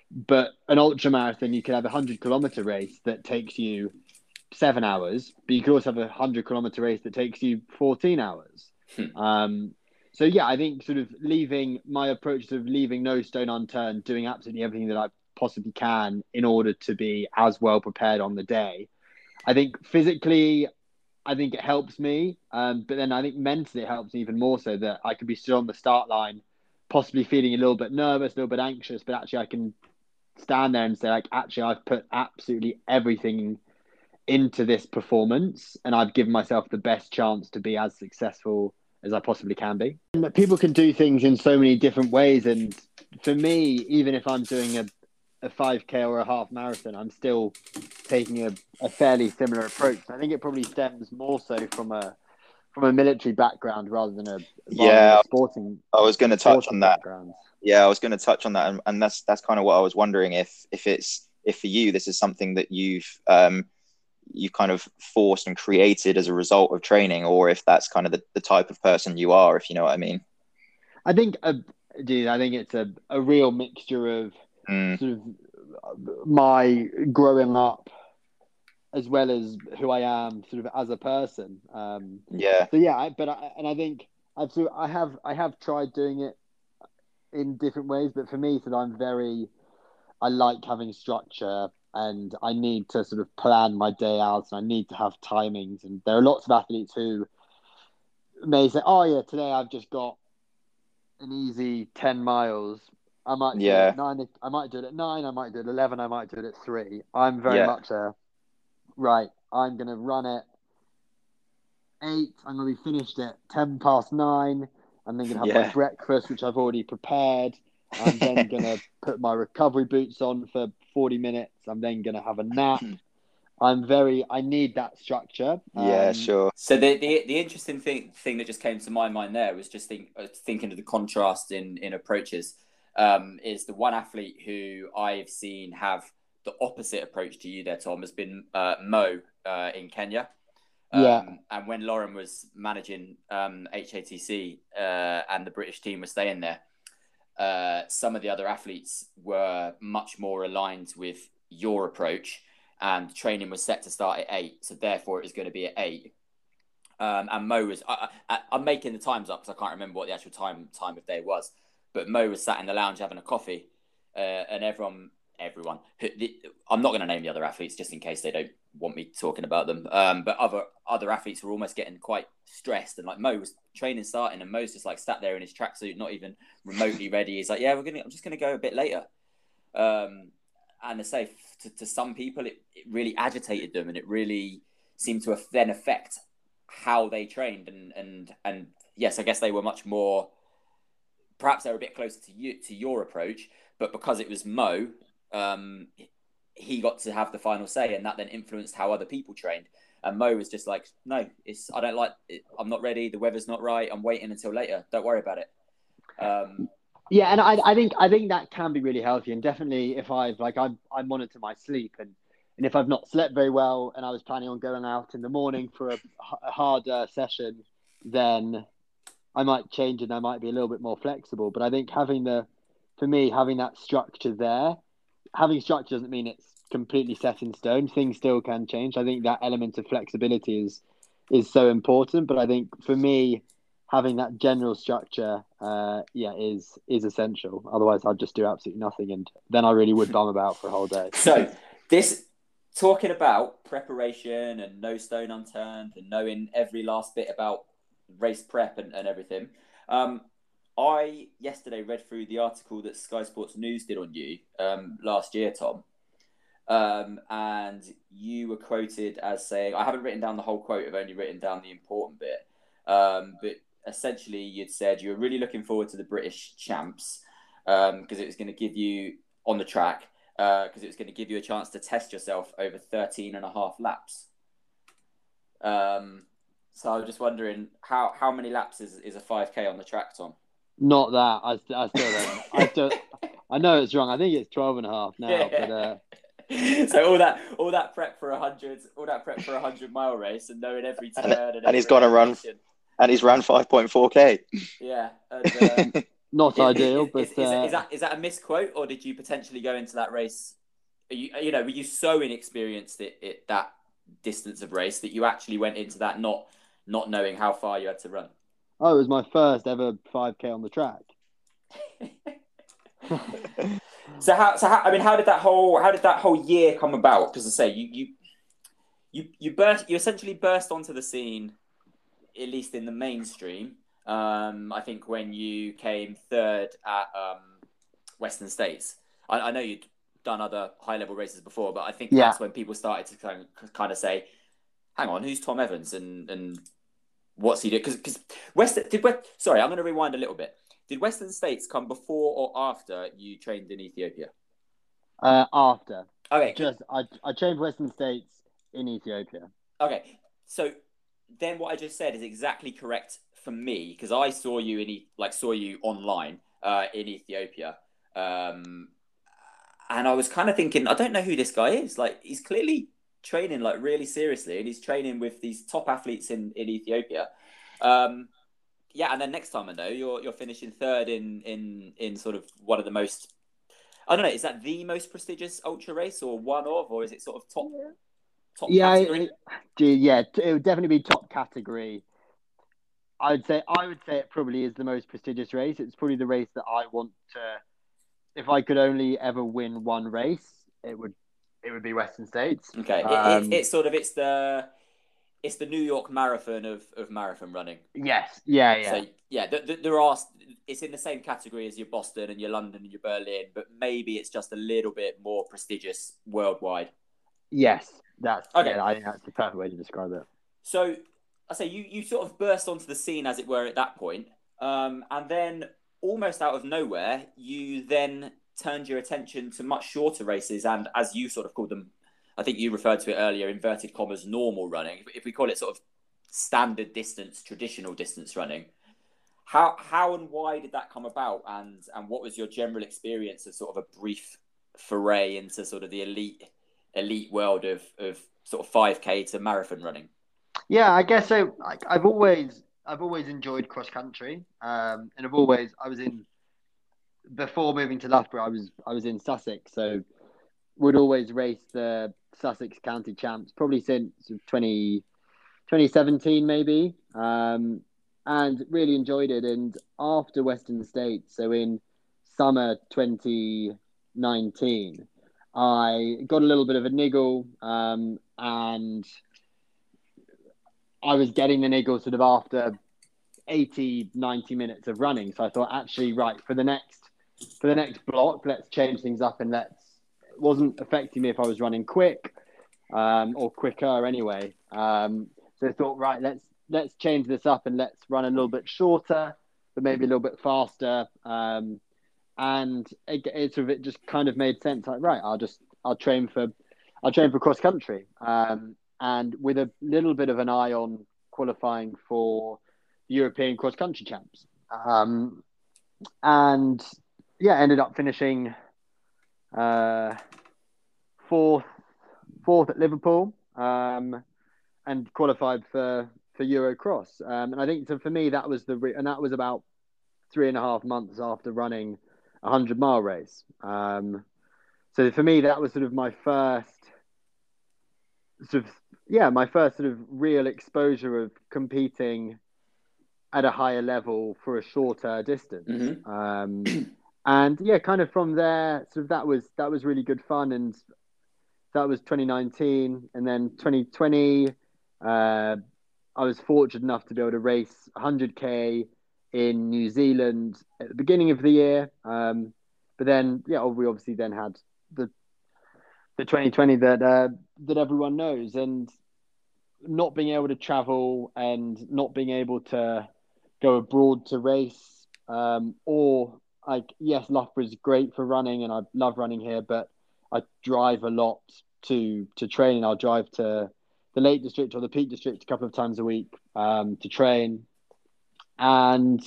But an ultra marathon, you could have a hundred kilometer race that takes you seven hours, but you could also have a hundred kilometer race that takes you 14 hours. Hmm. Um, so yeah, I think sort of leaving my approach of leaving no stone unturned, doing absolutely everything that I possibly can in order to be as well prepared on the day. I think physically, I think it helps me, um, but then I think mentally it helps even more so that I could be stood on the start line, possibly feeling a little bit nervous, a little bit anxious, but actually I can stand there and say like, actually I've put absolutely everything into this performance and I've given myself the best chance to be as successful as I possibly can be. People can do things in so many different ways. And for me, even if I'm doing a, a 5K or a half marathon, I'm still taking a, a fairly similar approach. I think it probably stems more so from a from a military background rather than a yeah sporting. I was going to touch on that. Background. Yeah, I was going to touch on that, and, and that's that's kind of what I was wondering if if it's if for you this is something that you've um, you kind of forced and created as a result of training, or if that's kind of the, the type of person you are, if you know what I mean. I think, uh, dude, I think it's a, a real mixture of mm. sort of my growing up as well as who I am sort of as a person. Um, yeah. So yeah, I, but I, and I think I've sort of, I have I have tried doing it in different ways, but for me, so I'm very I like having structure and I need to sort of plan my day out and I need to have timings. And there are lots of athletes who may say, "Oh yeah, today I've just got an easy ten miles. I might do yeah. it at nine. I might do it at nine. I might do it at eleven. I might do it at three. I'm very yeah. much a right. I'm gonna run it eight. I'm gonna be finished at ten past nine. I'm then gonna have yeah. my breakfast, which I've already prepared. I'm then gonna put my recovery boots on for 40 minutes. I'm then going to have a nap. I'm very. I need that structure. Yeah, um, sure. So the, the the interesting thing thing that just came to my mind there was just think, uh, thinking of the contrast in in approaches. Um, is the one athlete who I've seen have the opposite approach to you there, Tom, has been uh, Mo uh, in Kenya. Um, yeah. And when Lornah was managing um, HATC uh, and the British team was staying there, uh, some of the other athletes were much more aligned with your approach, and training was set to start at eight, so therefore it was going to be at eight. Um, and Mo was I, am making the times up because I can't remember what the actual time time of day was, but Mo was sat in the lounge having a coffee, uh, and everyone everyone. I'm not going to name the other athletes just in case they don't want me talking about them. Um, but other other athletes were almost getting quite stressed, and like Mo was training starting, and Mo's just like sat there in his tracksuit, not even remotely ready. He's like, "Yeah, we're gonna. I'm just gonna go a bit later." Um, and I say to, to some people, it, it really agitated them, and it really seemed to then affect how they trained. And and and yes, I guess they were much more. Perhaps they were a bit closer to you to your approach, but because it was Mo, um, he got to have the final say, and that then influenced how other people trained. And Mo was just like, "No, it's I don't like. It, I'm not ready. The weather's not right. I'm waiting until later. Don't worry about it." Um, Yeah, and I, I think I think that can be really healthy, and definitely if I've like I I monitor my sleep, and and if I've not slept very well, and I was planning on going out in the morning for a, a hard uh, session, then I might change and I might be a little bit more flexible. But I think having the, for me, having that structure there, having structure doesn't mean it's completely set in stone. Things still can change. I think that element of flexibility is is so important. But I think for me, having that general structure, uh, yeah, is is essential. Otherwise, I'd just do absolutely nothing, and then I really would bum about for a whole day. So this talking about preparation and no stone unturned and knowing every last bit about race prep and, and everything. Um, I yesterday read through the article that Sky Sports News did on you um, last year, Tom. Um, and you were quoted as saying, I haven't written down the whole quote, I've only written down the important bit. Um, but essentially you'd said you were really looking forward to the British champs because um, it was going to give you on the track because uh, it was going to give you a chance to test yourself over 13 and a half laps. Um, so I was just wondering how, how many laps is, is a 5k on the track, Tom? Not that. I, I still don't. I still, I know it's wrong. I think it's 12 and a half now. Yeah. But, uh... so all that all that prep for a hundred all that prep for a hundred mile race and knowing every turn and, and, and he's gonna run and he's ran 5.4k. Yeah. And, uh, Not ideal, but is, is, uh... is, that is that a misquote, or did you potentially go into that race? You, you know, were you so inexperienced at, at that distance of race that you actually went into that not not knowing how far you had to run? Oh, it was my first ever 5k on the track. so how so how, I mean, how did that whole how did that whole year come about? Because I say you you you you burst you essentially burst onto the scene at least in the mainstream, um, I think when you came third at um, Western States, I, I, know you'd done other high level races before, but I think yeah. that's when people started to kind of, kind of say, "Hang on, who's Tom Evans and and what's he doing?" Because because West did West, sorry, I'm going to rewind a little bit. Did Western States come before or after you trained in Ethiopia? Uh, after. Okay. Just I I trained Western States in Ethiopia. Okay, so then what I just said is exactly correct for me because I saw you in like saw you online uh, in Ethiopia, um, and I was kind of thinking I don't know who this guy is. Like he's clearly training like really seriously, and he's training with these top athletes in in Ethiopia. Um, yeah, and then next time I know you're you're finishing third in in in sort of one of the most. I don't know. Is that the most prestigious ultra race, or one of, or is it sort of top? top yeah, it, yeah, it would definitely be top category. I would say I would say it probably is the most prestigious race. It's probably the race that I want to. If I could only ever win one race, it would it would be Western States. Okay, um, it, it, it's sort of it's the it's the New York Marathon of, of marathon running. Yes. Yeah. Yeah. So yeah, th- th- there are. It's in the same category as your Boston and your London and your Berlin, but maybe it's just a little bit more prestigious worldwide. Yes, that's okay. Yeah, I think that's the perfect way to describe it. So I say you you sort of burst onto the scene as it were at that point, um, and then almost out of nowhere, you then turned your attention to much shorter races, and as you sort of called them, I think you referred to it earlier, inverted commas, normal running. If we call it sort of standard distance, traditional distance running, how how and why did that come about, and and what was your general experience of sort of a brief foray into sort of the elite elite world of of sort of five k to marathon running? Yeah, I guess so. Like, I've always I've always enjoyed cross country, um, and I've always I was in before moving to Loughborough. I was I was in Sussex, so would always race the Sussex County Champs probably since 20, 2017 maybe, um, and really enjoyed it. And after Western States, so in summer twenty nineteen, I got a little bit of a niggle, um, and I was getting the niggle sort of after 80, 90 minutes of running. So I thought, actually, right for the next for the next block, let's change things up and let's. It wasn't affecting me if I was running quick um, or quicker anyway. Um, so I thought, right, let's let's change this up and let's run a little bit shorter, but maybe a little bit faster. Um, and it, it sort of it just kind of made sense. Like, right, I'll just I'll train for I'll train for cross country. Um, and with a little bit of an eye on qualifying for European cross country champs. Um, and yeah, ended up finishing uh, fourth fourth at Liverpool um, and qualified for for Eurocross. Um, and I think so for me that was the re- and that was about three and a half months after running a hundred mile race. Um, so for me that was sort of my first sort of yeah my first sort of real exposure of competing at a higher level for a shorter distance. Mm-hmm. Um, and yeah, kind of from there, sort of that was that was really good fun, and that was 2019, and then 2020, uh, I was fortunate enough to be able to race 100k in New Zealand at the beginning of the year. Um, but then, yeah, we obviously then had the the 2020 that uh, that everyone knows, and not being able to travel and not being able to go abroad to race, um, or like yes, Loughborough is great for running, and I love running here, but I drive a lot to to train. I'll drive to the Lake District or the Peak District a couple of times a week um, to train, and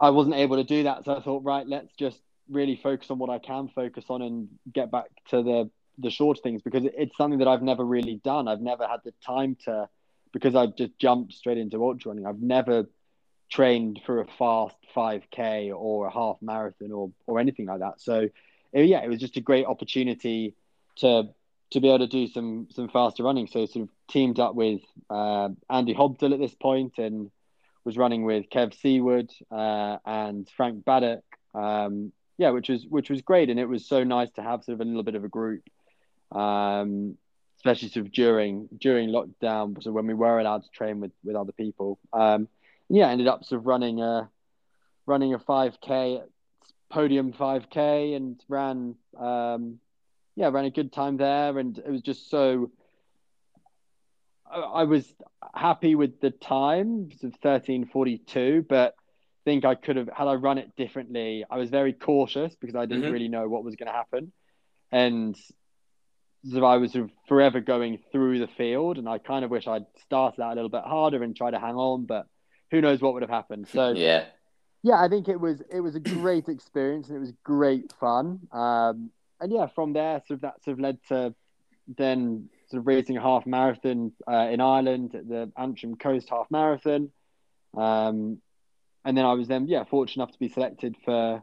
I wasn't able to do that. So I thought, right, let's just really focus on what I can focus on and get back to the the short things because it's something that I've never really done. I've never had the time to because I've just jumped straight into ultra running. I've never trained for a fast 5k or a half marathon or or anything like that. So yeah it was just a great opportunity to to be able to do some some faster running. So sort of teamed up with uh, Andy Hobdell at this point and was running with Kev Seaward uh, and Frank Baddick. Um, yeah which was which was great. And it was so nice to have sort of a little bit of a group um, especially sort of during during lockdown. So when we were allowed to train with with other people um, yeah, ended up sort of running a running a 5k podium 5k and ran um, yeah ran a good time there and it was just so I, was happy with the time of 1342 but I think I could have had I run it differently I was very cautious because I didn't mm-hmm. really know what was going to happen and so I was sort of forever going through the field and I kind of wish I'd started out a little bit harder and try to hang on but who knows what would have happened. So yeah, yeah, I think it was it was a great experience and it was great fun. Um, and yeah, from there, sort of that sort of led to then sort of racing a half marathon uh, in Ireland at the Antrim Coast Half Marathon. Um, and then I was then yeah fortunate enough to be selected for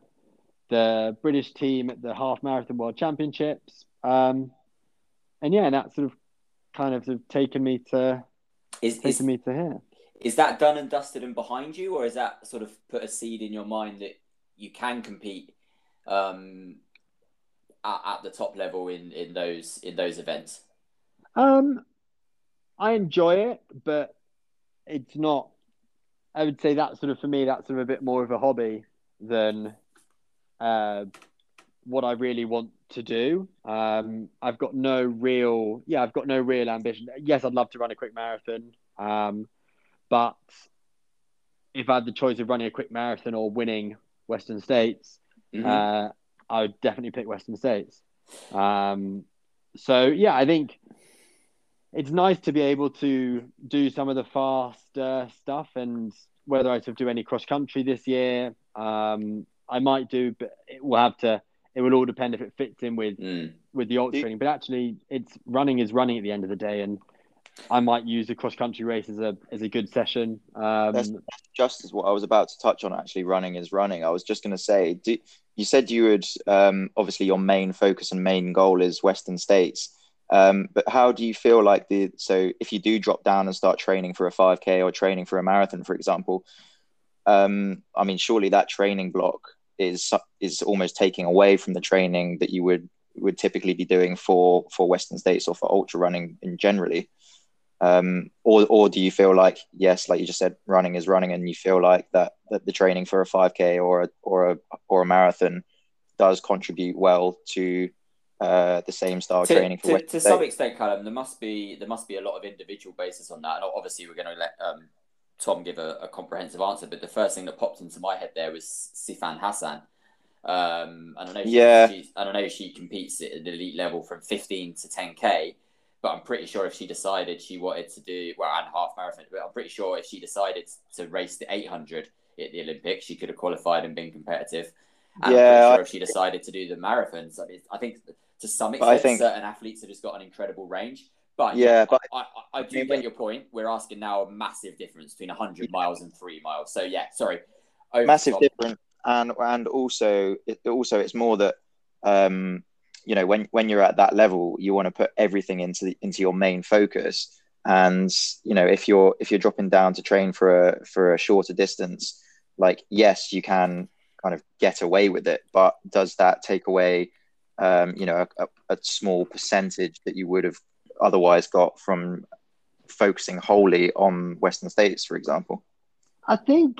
the British team at the Half Marathon World Championships. Um, and yeah, and that sort of kind of, sort of taken me to is, taken is, me to here is that done and dusted and behind you, or is that sort of put a seed in your mind that you can compete um, at, at the top level in, in those in those events? Um, I enjoy it, but it's not. I would say that sort of for me, that's sort of a bit more of a hobby than uh, what I really want to do. Um, I've got no real, yeah, I've got no real ambition. Yes, I'd love to run a quick marathon. Um, but if I had the choice of running a quick marathon or winning Western States, mm-hmm. uh, I would definitely pick Western States. Um, so yeah, I think it's nice to be able to do some of the fast uh, stuff, and whether I sort of do any cross country this year, um, I might do, but it will have to. It will all depend if it fits in with mm. with the ultra training. But actually, it's running is running at the end of the day, and I might use the cross country race as a as a good session. Um, that's, just as what I was about to touch on. Actually, running is running. I was just going to say, do, you said you would um, obviously your main focus and main goal is Western States. Um, but how do you feel like the so if you do drop down and start training for a 5k or training for a marathon, for example? Um, I mean, surely that training block is is almost taking away from the training that you would would typically be doing for for Western States or for ultra running in generally. Um, or, or do you feel like yes, like you just said, running is running, and you feel like that that the training for a 5k or a or a or a marathon does contribute well to uh, the same style to, training for to, to some extent, Callum. There must be there must be a lot of individual basis on that, and obviously we're going to let um, Tom give a, a, comprehensive answer. But the first thing that popped into my head there was Sifan Hassan. Um, I don't know. She, yeah. I don't know. She competes at the elite level from 15 to 10k but I'm pretty sure if she decided she wanted to do well and half marathon, but I'm pretty sure if she decided to race the 800, at the Olympics. She could have qualified and been competitive. And Yeah, sure if she decided to do the marathons, I, mean, I think to some extent, I think- certain athletes have just got an incredible range. But Yeah, but I, I, I do get your point. We're asking now a massive difference between 100 miles and three miles. So yeah, sorry. Over massive difference and and also it, also it's more that um you know when when you're at that level you want to put everything into the, into your main focus. And you know if you're if you're dropping down to train for a for a shorter distance like yes you can kind of get away with it but does that take away um you know a, a, a small percentage that you would have otherwise got from focusing wholly on western states for example? I think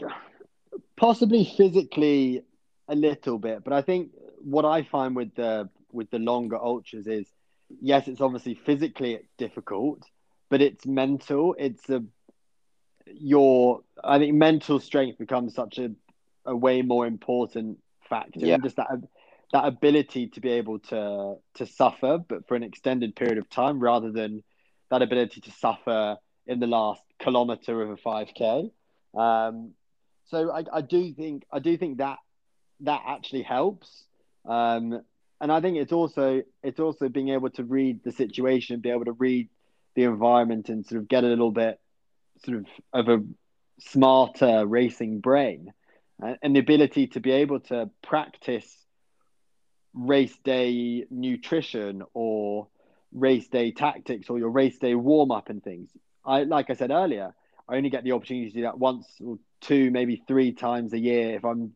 possibly physically a little bit, but I think what I find with the with the longer ultras is yes, it's obviously physically difficult, but it's mental. It's a your I think mental strength becomes such a a way more important factor, Yeah. and just that that ability to be able to to suffer, but for an extended period of time, rather than that ability to suffer in the last kilometer of a five k. Um, so I, I do think I do think that that actually helps. Um, and I think it's also it's also being able to read the situation, be able to read the environment, and sort of get a little bit sort of of a smarter racing brain, uh, and the ability to be able to practice race day nutrition or race day tactics or your race day warm up and things. I like I said earlier, I only get the opportunity to do that once or two, maybe three times a year if I'm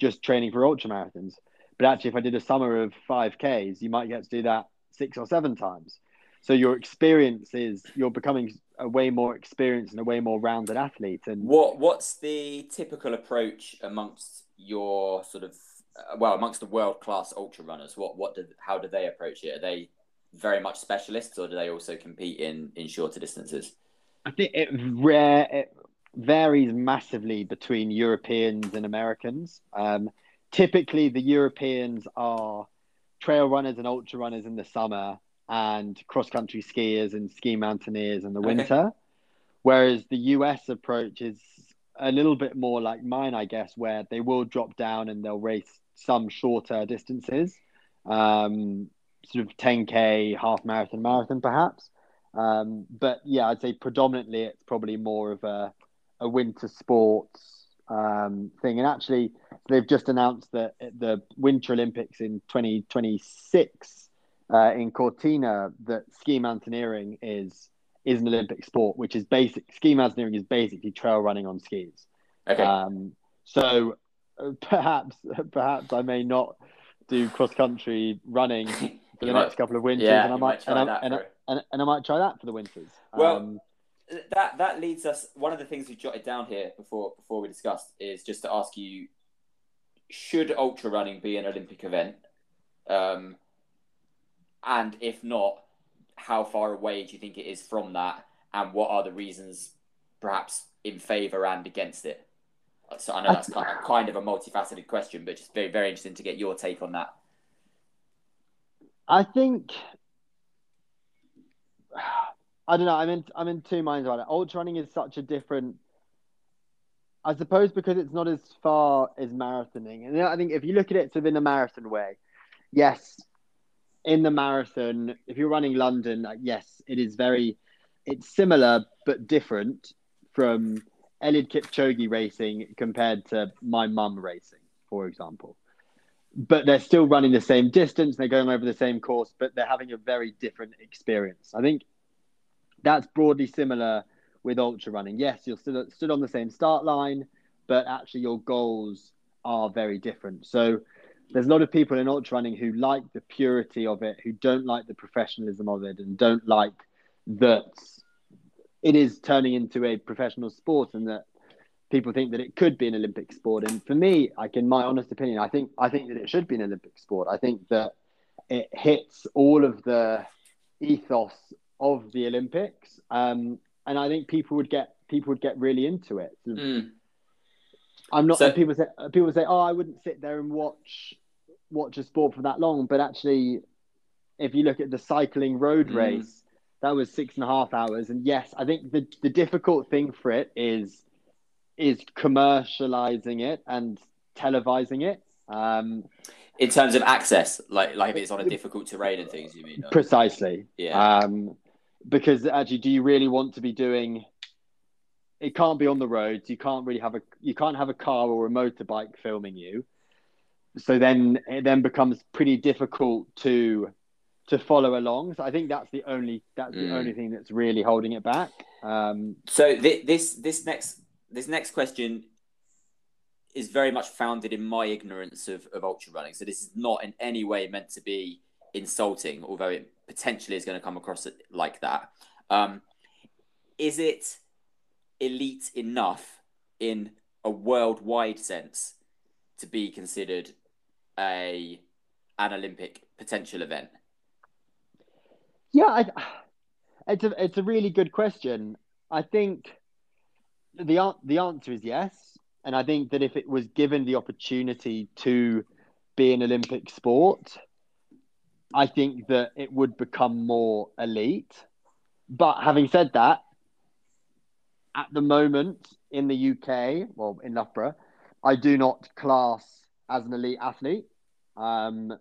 just training for ultra marathons. But actually, if I did a summer of 5Ks, you might get to do that six or seven times. So your experience is you're becoming a way more experienced and a way more rounded athlete. And What what's the typical approach amongst your sort of uh, well amongst the world class ultra runners? What what do how do they approach it? Are they very much specialists, or do they also compete in in shorter distances? I think it rare it varies massively between Europeans and Americans. Um, typically, the Europeans are trail runners and ultra runners in the summer, and cross country skiers and ski mountaineers in the Okay. winter. Whereas the US approach is a little bit more like mine, I guess, where they will drop down and they'll race some shorter distances, um, sort of 10k, half marathon, marathon, perhaps. Um, but yeah, I'd say predominantly it's probably more of a, a winter sports um, thing. And actually, they've just announced that the Winter Olympics in 2026 uh, in Cortina, that ski mountaineering is is an Olympic sport, which is basic. Ski mountaineering is basically trail running on skis. Okay, Um, so uh, perhaps perhaps I may not do cross country running for the might- next couple of winters, yeah, and I might, might try and, I, that and, I, and, and I might try that for the winters. Well, um, that that leads us. One of the things we jotted down here before before we discussed is just to ask you: Should ultra running be an Olympic event? Um, and if not, how far away do you think it is from that? And what are the reasons, perhaps in favour and against it? So I know that's kind of, kind of a multifaceted question, but just very very interesting to get your take on that. I think I don't know. I'm in I'm in two minds about it. Ultra running is such a different. I suppose because it's not as far as marathoning, and I think if you look at it sort of in a marathon way, yes, in the marathon, if you're running London, yes, it is very, it's similar but different from Eliud Kipchoge racing compared to my mum racing, for example but they're still running the same distance. They're going over the same course, but they're having a very different experience. I think that's broadly similar with ultra running. Yes, you're still stood on the same start line, but actually your goals are very different. So there's a lot of people in ultra running who like the purity of it, who don't like the professionalism of it, and don't like that it is turning into a professional sport and that people think that it could be an Olympic sport. And for me, like in my honest opinion, I think I think that it should be an Olympic sport. I think that it hits all of the ethos of the Olympics, um, and I think people would get people would get really into it. Of- Mm. I'm not. So- people say people say, "Oh, I wouldn't sit there and watch watch a sport for that long." But actually, if you look at the cycling road Mm. race, that was six and a half hours. And yes, I think the the difficult thing for it is is commercializing it and televising it. Um, in terms of access, like like if it's on a difficult terrain and things, you mean? Precisely. Yeah. Um, because actually, do you really want to be doing? It can't be on the roads. You can't really have a you can't have a car or a motorbike filming you. So then it then becomes pretty difficult to to follow along. So I think that's the only that's mm. the only thing that's really holding it back. Um, so th- this this next this next question is very much founded in my ignorance of, of ultra running. So this is not in any way meant to be insulting, although it potentially is going to come across like that. Um, is it elite enough in a worldwide sense to be considered a an Olympic potential event? Yeah, I, it's a it's a really good question. I think the the answer is yes, and I think that if it was given the opportunity to be an Olympic sport, I think that it would become more elite. But having said that, at the moment in the UK, well, in Loughborough, I do not class as an elite athlete. Um,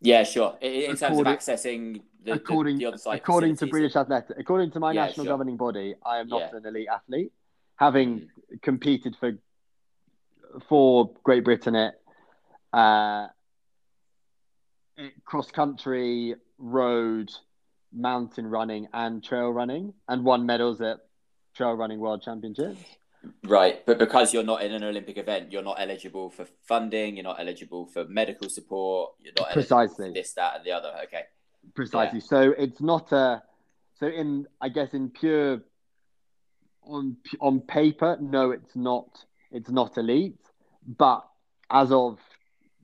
yeah, sure. In, in terms of accessing the, according, the, the other side, according to British Athletic, according to my yeah, national sure. governing body, I am not yeah. an elite athlete, having mm. competed for for Great Britain at uh, cross country, road, mountain running, and trail running, and won medals at trail running world championships. Right, but because you're not in an Olympic event, you're not eligible for funding. You're not eligible for medical support. You're not precisely this, that, and the other. Okay, precisely. Yeah. So it's not a. So in, I guess, in pure on on paper, no, it's not. It's not elite, but as of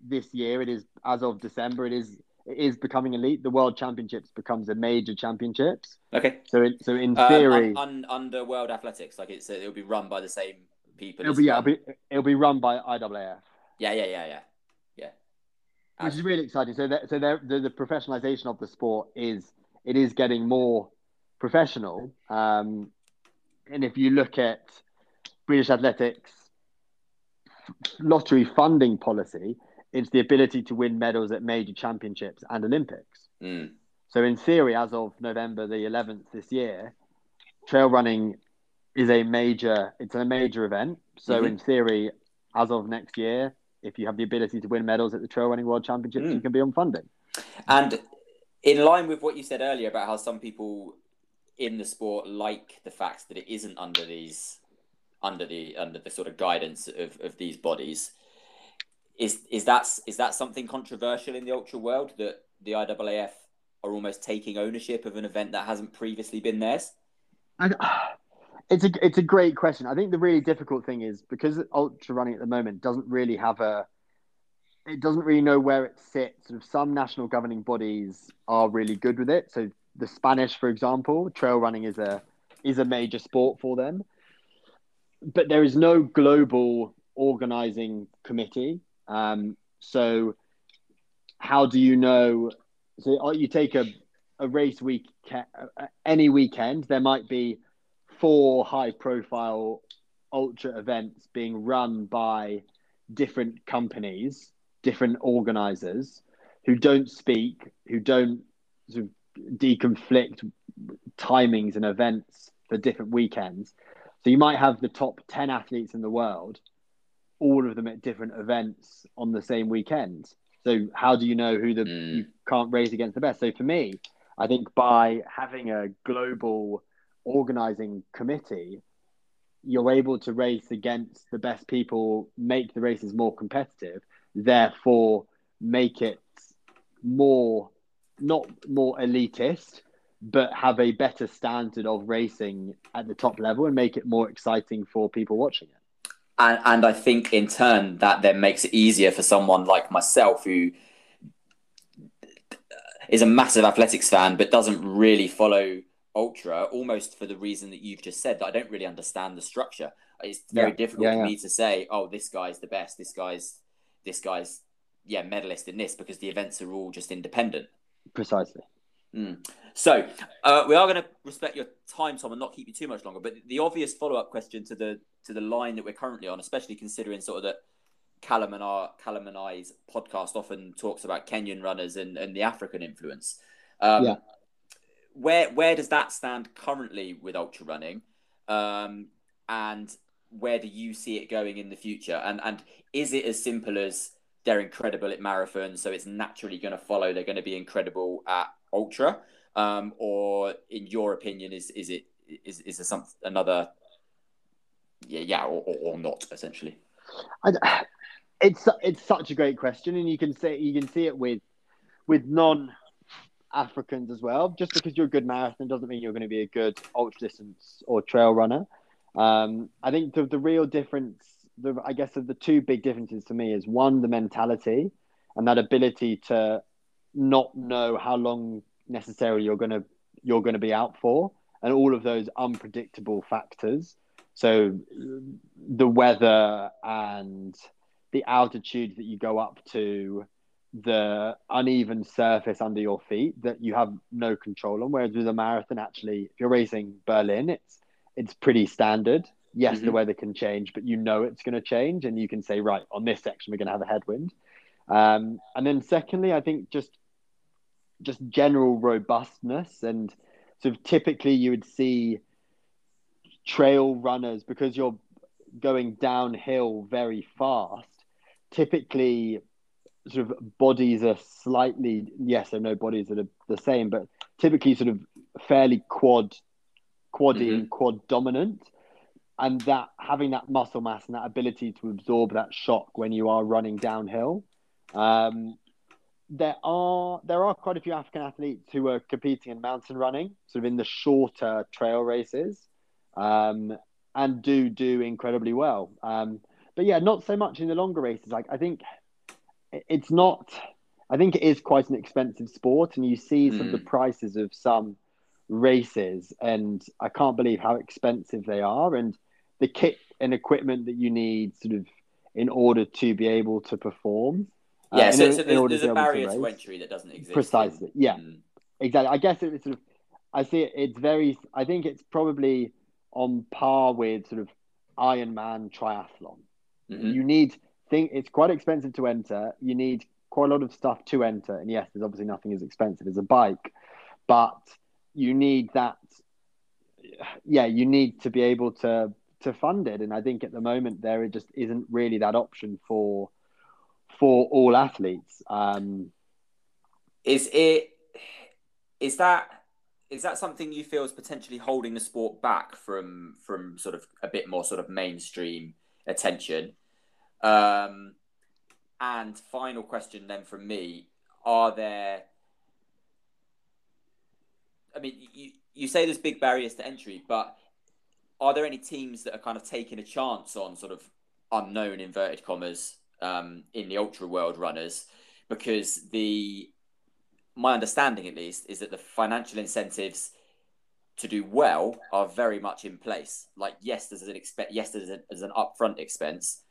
this year, it is. As of December, it is. It is becoming elite. The World Championships becomes a major championships. Okay. So, in, so in uh, theory, un, un, under World Athletics, like it's it'll be run by the same people. It'll be yeah, it'll be, it'll be run by IAAF. Yeah, yeah, yeah, yeah, yeah. Which is really exciting. So, that, so the, the professionalization of the sport is it is getting more professional. Um, and if you look at British Athletics lottery funding policy, it's the ability to win medals at major championships and Olympics. Mm. So, in theory, as of November the 11th this year, trail running is a major. It's a major event. So, mm-hmm. in theory, as of next year, if you have the ability to win medals at the Trail Running World Championships, mm. you can be on funding. And in line with what you said earlier about how some people in the sport like the fact that it isn't under these under the under the sort of guidance of, of these bodies is is that is that something controversial in the ultra world that the IAAF are almost taking ownership of an event that hasn't previously been theirs? And, it's a it's a great question. I think the really difficult thing is because ultra running at the moment doesn't really have a it doesn't really know where it sits. Sort of some national governing bodies are really good with it. So the Spanish, for example, trail running is a is a major sport for them. But there is no global organizing committee. Um, so how do you know? So you take a, a race week, any weekend, there might be four high profile ultra events being run by different companies, different organizers who don't speak, who don't sort of deconflict timings and events for different weekends. So you might have the top 10 athletes in the world, all of them at different events on the same weekend. So how do you know who the mm. you can't race against the best? So for me, I think by having a global organizing committee, you're able to race against the best people, make the races more competitive, therefore make it more not more elitist, but have a better standard of racing at the top level and make it more exciting for people watching it. And, and I think in turn that then makes it easier for someone like myself who is a massive athletics fan but doesn't really follow ultra almost for the reason that you've just said that I don't really understand the structure. It's very yeah, difficult yeah, for yeah. me to say, oh, this guy's the best, this guy's this guy's yeah medalist in this because the events are all just independent. Precisely. Mm. So uh, we are going to respect your time, Tom, and not keep you too much longer. But the obvious follow-up question to the to the line that we're currently on, especially considering sort of that Callum and our Callum and I's podcast often talks about Kenyan runners and, and the African influence. Um, yeah. Where where does that stand currently with ultra running, um, and where do you see it going in the future? And and is it as simple as they're incredible at marathons, so it's naturally going to follow they're going to be incredible at ultra, um, or in your opinion, is is it is is there some another yeah yeah or, or not essentially? I, it's it's such a great question, and you can say you can see it with with non Africans as well. Just because you're a good marathon doesn't mean you're going to be a good ultra distance or trail runner. Um, I think the, the real difference, the, I guess, of the two big differences to me is one, the mentality and that ability to not know how long necessarily you're going to you're going to be out for, and all of those unpredictable factors. So the weather and the altitude that you go up to, the uneven surface under your feet that you have no control on. Whereas with a marathon, actually, if you're racing Berlin, it's it's pretty standard. Yes, mm-hmm. the weather can change, but you know it's going to change, and you can say, right, on this section we're going to have a headwind. Um, and then secondly, I think just just general robustness and sort of typically you would see trail runners because you're going downhill very fast typically sort of bodies are slightly yes there are no bodies that are the same, but typically sort of fairly quad quaddy mm-hmm. quad dominant. And that having that muscle mass and that ability to absorb that shock when you are running downhill. Um, there are there are quite a few African athletes who are competing in mountain running, sort of in the shorter trail races, um, and do do incredibly well. Um, but yeah, not so much in the longer races. Like I think it's not. I think it is quite an expensive sport, and you see some mm. of the hmm. prices of some races, and I can't believe how expensive they are, and the kit and equipment that you need, sort of, in order to be able to perform. Uh, yeah, uh, so, in, so there's, there's a barrier to, to, entry that doesn't exist. Precisely. Yeah, mm. exactly. I guess it's sort of. I see it. It's very. I think it's probably on par with sort of Ironman triathlon. Mm-hmm. You need think it's quite expensive to enter. You need quite a lot of stuff to enter. And yes, there's obviously nothing as expensive as a bike, but you need that. Yeah, you need to be able to to fund it. And I think at the moment there it just isn't really that option for for all athletes. Um, is it is that is that something you feel is potentially holding the sport back from from sort of a bit more sort of mainstream attention. Um, and final question then from me: Are there? I mean, you you say there's big barriers to entry, but are there any teams that are kind of taking a chance on sort of unknown inverted commas um, in the ultra world runners? Because the my understanding at least is that the financial incentives to do well are very much in place. Like yes, there's an expect yes, there's, a, there's an upfront expense,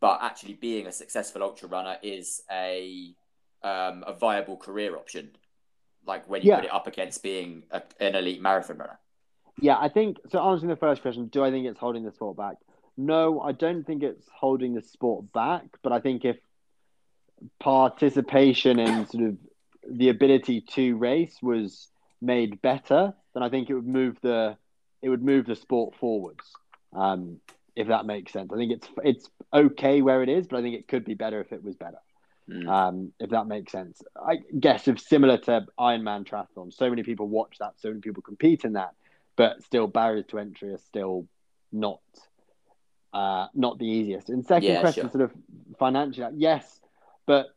but actually being a successful ultra runner is a um, a viable career option. Like when you yeah. put it up against being a, an elite marathon runner. Yeah, I think so. Answering the first question, do I think it's holding the sport back? No, I don't think it's holding the sport back. But I think if participation in sort of the ability to race was made better, then I think it would move the it would move the sport forwards. Um, if that makes sense, I think it's it's okay where it is, but I think it could be better if it was better. Mm. Um, if that makes sense, I guess if similar to Ironman triathlon, so many people watch that, so many people compete in that, but still barriers to entry are still not uh, not the easiest. And second yeah, question, sure. sort of financially, yes, but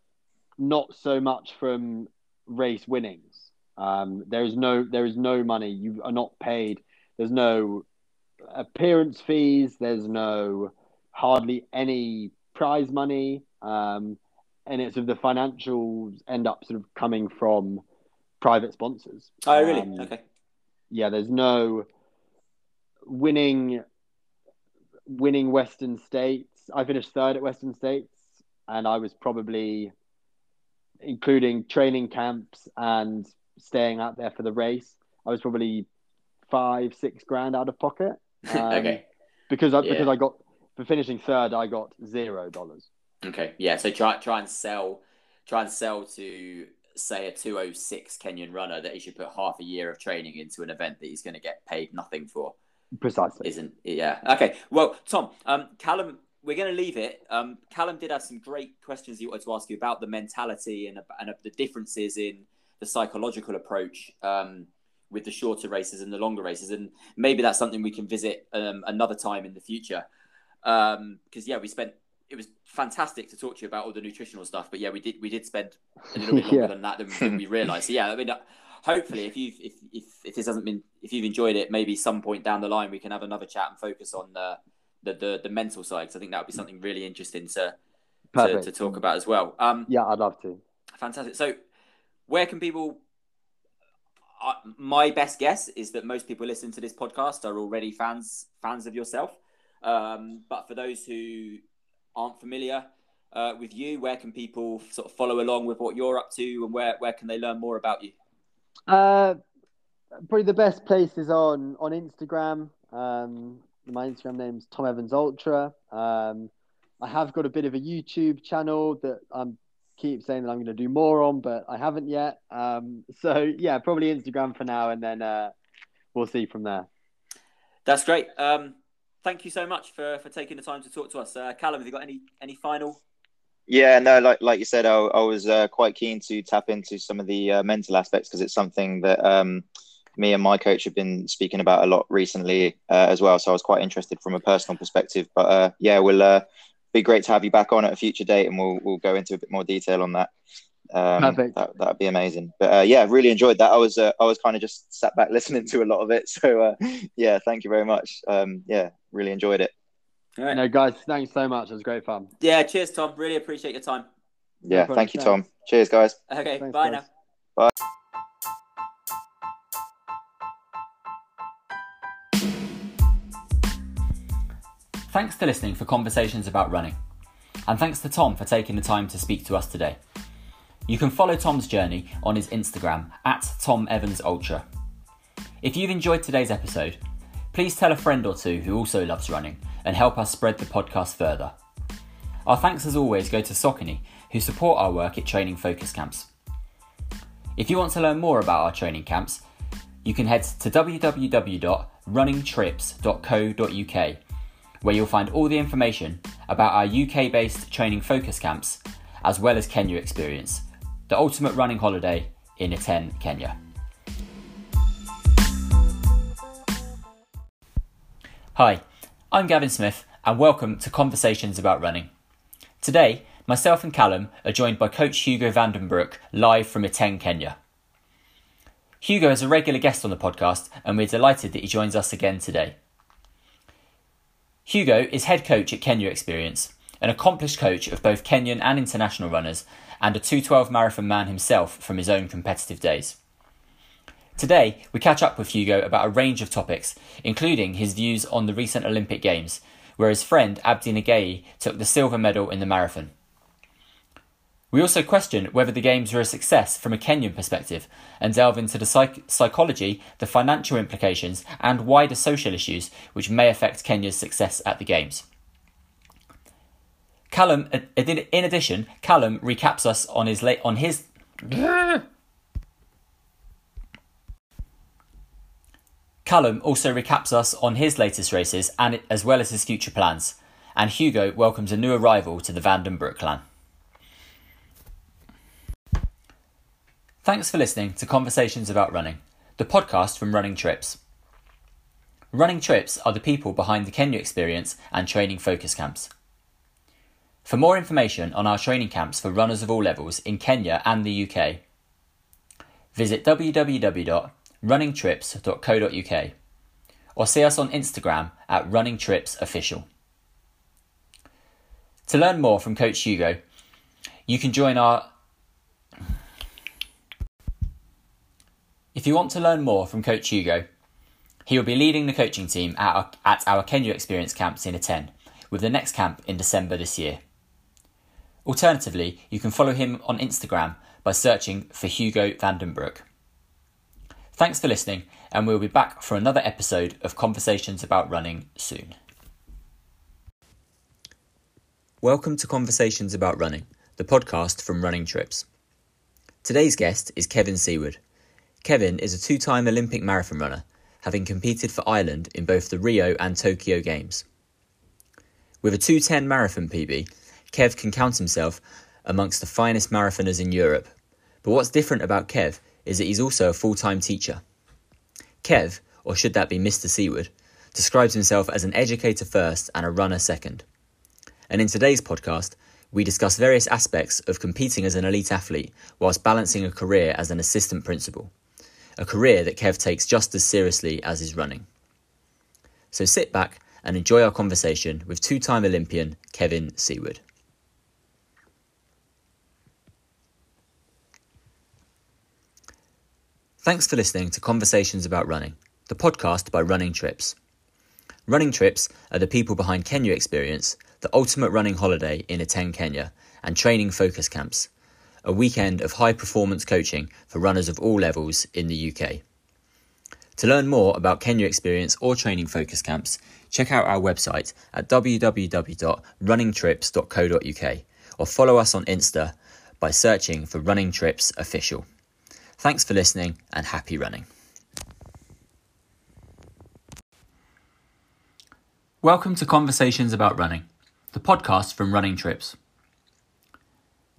not so much from race winnings. Um, there is no there is no money. You are not paid. There's no appearance fees. There's no hardly any prize money. Um, and it's of the financials end up sort of coming from private sponsors. Oh, really? Um, okay. Yeah, there's no winning winning Western States. I finished third at Western States, and I was probably including training camps and staying out there for the race. I was probably five, six grand out of pocket. Um, okay. Because I, yeah. because I got for finishing third, I got zero dollars. Okay, yeah. So try try and sell, try and sell to say a two oh six Kenyan runner that he should put half a year of training into an event that he's going to get paid nothing for. Precisely. Isn't yeah. Okay. Well, Tom, um, Callum, we're going to leave it. Um, Callum did have some great questions he wanted to ask you about the mentality and and the differences in the psychological approach. Um, with the shorter races and the longer races, and maybe that's something we can visit um, another time in the future. Because um, yeah, we spent it was fantastic to talk to you about all the nutritional stuff, but yeah, we did we did spend a little bit longer yeah. than that than, than we realised. So yeah, I mean, uh, hopefully, if you if, if if this hasn't been if you've enjoyed it, maybe some point down the line we can have another chat and focus on the the the, the mental side. Because I think that would be something really interesting to to, to, talk about as well. Um, yeah, I'd love to. Fantastic. So, where can people? Uh, my best guess is that most people listening to this podcast are already fans fans of yourself. Um, but for those who aren't familiar uh, with you, where can people sort of follow along with what you're up to, and where where can they learn more about you? Uh, probably the best place is on on Instagram. Um, my Instagram name's Tom Evans Ultra. Um, I have got a bit of a YouTube channel that I'm keep saying that I'm going to do more on, but I haven't yet. Um, so yeah, probably Instagram for now, and then uh, we'll see from there. That's great. Um, thank you so much for, for taking the time to talk to us. Uh, Callum, have you got any any final? Yeah, no, like like you said, I, I was uh, quite keen to tap into some of the uh, mental aspects because it's something that um, me and my coach have been speaking about a lot recently uh, as well. So I was quite interested from a personal perspective. But uh, yeah, we'll uh, be great to have you back on at a future date, and we'll we'll go into a bit more detail on that. Um, Perfect. That that'd be amazing. But uh, yeah, really enjoyed that. I was uh, I was kind of just sat back listening to a lot of it. So uh, yeah, thank you very much. Um, yeah, really enjoyed it. All right. No, guys, thanks so much. It was great fun. Yeah, cheers, Tom. Really appreciate your time. Yeah, no thank you, Tom. Cheers, guys. Okay, thanks, bye guys. now. Bye. Thanks for listening for Conversations About Running. And thanks to Tom for taking the time to speak to us today. You can follow Tom's journey on his Instagram at Tom Evans Ultra. If you've enjoyed today's episode, please tell a friend or two who also loves running and help us spread the podcast further. Our thanks as always go to Saucony, who support our work at training focus camps. If you want to learn more about our training camps, you can head to www.runningtrips.co.uk where you'll find all the information about our UK based training focus camps, as well as Kenya Experience, the ultimate running holiday in Iten, Kenya. Hi, I'm Gavin Smith, and welcome to Conversations About Running. Today, myself and Callum are joined by Coach Hugo Vandenbroek live from Iten, Kenya. Hugo is a regular guest on the podcast, and we're delighted that he joins us again today. Hugo is head coach at Kenya Experience, an accomplished coach of both Kenyan and international runners, and a 212 marathon man himself from his own competitive days. Today, we catch up with Hugo about a range of topics, including his views on the recent Olympic Games, where his friend Abdi Nageeye took the silver medal in the marathon. We also question whether the Games were a success from a Kenyan perspective and delve into the psych- psychology, the financial implications, and wider social issues which may affect Kenya's success at the Games. Callum, in addition, Callum recaps us on his late on his. Callum also recaps us on his latest races and as well as his future plans, and Hugo welcomes a new arrival to the Vandenbroek clan. Thanks for listening to Conversations About Running, the podcast from Running Trips. Running Trips are the people behind the Kenya experience and training focus camps. For more information on our training camps for runners of all levels in Kenya and the UK, visit www.runningtrips.co.uk or see us on Instagram at Running Trips Official. To learn more from Coach Hugo, you can join our If you want to learn more from Coach Hugo, he will be leading the coaching team at our, at our Kenya Experience camps in Iten, with the next camp in December this year. Alternatively, you can follow him on Instagram by searching for Hugo Vandenbroek. Thanks for listening, and we'll be back for another episode of Conversations About Running soon. Welcome to Conversations About Running, the podcast from Running Trips. Today's guest is Kevin Seaward. Kevin is a two time Olympic marathon runner, having competed for Ireland in both the Rio and Tokyo Games. With a 210 marathon PB, Kev can count himself amongst the finest marathoners in Europe. But what's different about Kev is that he's also a full time teacher. Kev, or should that be Mr. Seaward, describes himself as an educator first and a runner second. And in today's podcast, we discuss various aspects of competing as an elite athlete whilst balancing a career as an assistant principal, a career that Kev takes just as seriously as his running. So sit back and enjoy our conversation with two time Olympian Kevin Seaward. Thanks for listening to Conversations About Running, the podcast by Running Trips. Running Trips are the people behind Kenya Experience, the ultimate running holiday in Iten, Kenya, and training focus camps, a weekend of high performance coaching for runners of all levels in the UK. To learn more about Kenya Experience or training focus camps, check out our website at www.runningtrips.co.uk or follow us on Insta by searching for Running Trips Official. Thanks for listening and happy running. Welcome to Conversations About Running, the podcast from Running Trips.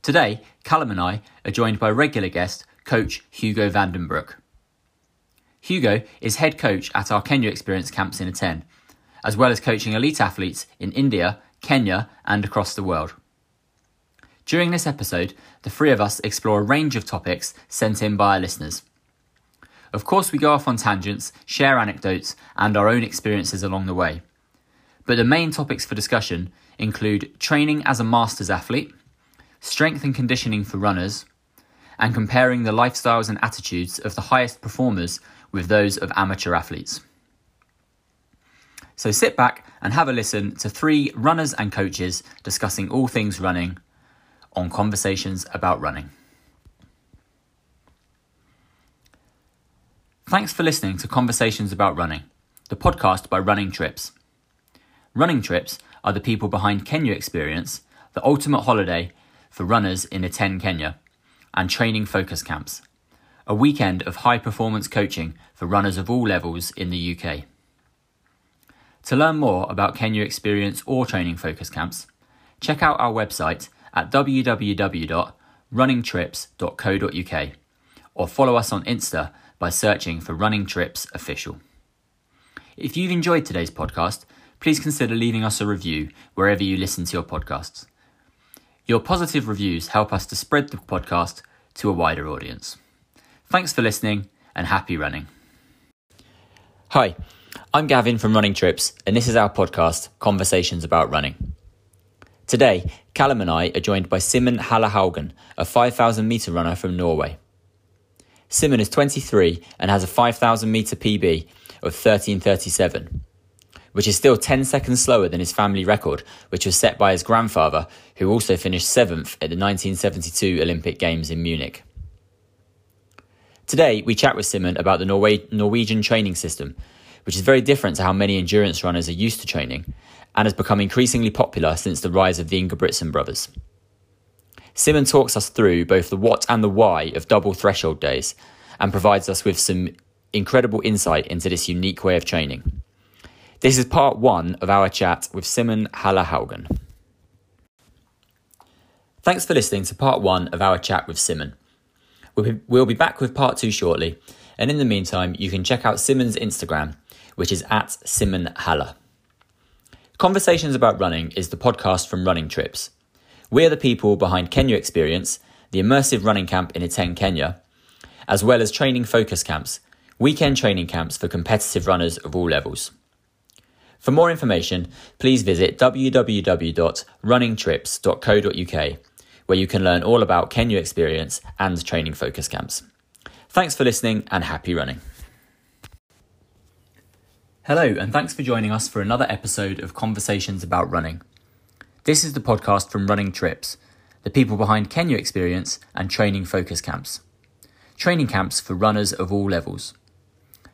Today, Callum and I are joined by regular guest, coach Hugo Vandenbroek. Hugo is head coach at our Kenya Experience camps in Iten, as well as coaching elite athletes in India, Kenya, and across the world. During this episode, the three of us explore a range of topics sent in by our listeners. Of course, we go off on tangents, share anecdotes, and our own experiences along the way. But the main topics for discussion include training as a masters athlete, strength and conditioning for runners, and comparing the lifestyles and attitudes of the highest performers with those of amateur athletes. So sit back and have a listen to three runners and coaches discussing all things running on conversations about running. Thanks for listening to Conversations About Running, the podcast by Running Trips. Running Trips are the people behind Kenya Experience, the ultimate holiday for runners in Iten, Kenya, and training focus camps, a weekend of high performance coaching for runners of all levels in the UK. To learn more about Kenya Experience or training focus camps, check out our website at www.runningtrips.co.uk or follow us on Insta by searching for Running Trips Official. If you've enjoyed today's podcast, please consider leaving us a review wherever you listen to your podcasts. Your positive reviews help us to spread the podcast to a wider audience. Thanks for listening and happy running. Hi, I'm Gavin from Running Trips, and this is our podcast, Conversations About Running. Today, Callum and I are joined by Simen Hallahaugen, a 5,000 metre runner from Norway. Simen is 23 and has a 5,000 metre PB of 13.37, which is still 10 seconds slower than his family record, which was set by his grandfather, who also finished seventh at the 1972 Olympic Games in Munich. Today, we chat with Simen about the Norway- Norwegian training system, which is very different to how many endurance runners are used to training, and has become increasingly popular since the rise of the Ingebrigtsen brothers. Simen talks us through both the what and the why of double threshold days and provides us with some incredible insight into this unique way of training. This is part one of our chat with Simen Hallahaugen. Thanks for listening to part one of our chat with Simen. We'll be, back with part two shortly, and in the meantime, you can check out Simen's Instagram, which is at Simen Halla. Conversations About Running is the podcast from Running Trips. We are the people behind Kenya Experience, the immersive running camp in Iten, Kenya, as well as training focus camps, weekend training camps for competitive runners of all levels. For more information, please visit www.runningtrips.co.uk, where you can learn all about Kenya Experience and training focus camps. Thanks for listening and happy running. Hello, and thanks for joining us for another episode of Conversations About Running. This is the podcast from Running Trips, the people behind Kenya Experience and training focus camps. Training camps for runners of all levels.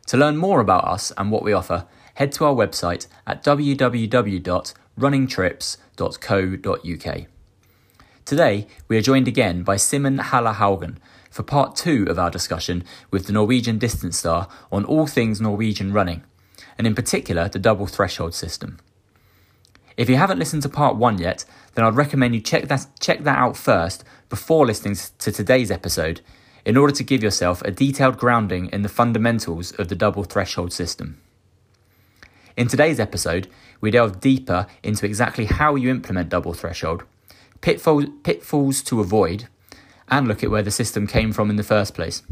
To learn more about us and what we offer, head to our website at www.runningtrips.co.uk. Today, we are joined again by Simen Halle Haugen for part two of our discussion with the Norwegian distance star on all things Norwegian running, and in particular the double threshold system. If you haven't listened to part one yet, then I'd recommend you check that, check that out first before listening to today's episode in order to give yourself a detailed grounding in the fundamentals of the double threshold system. In today's episode, we delve deeper into exactly how you implement double threshold, pitfalls, pitfalls to avoid, and look at where the system came from in the first place.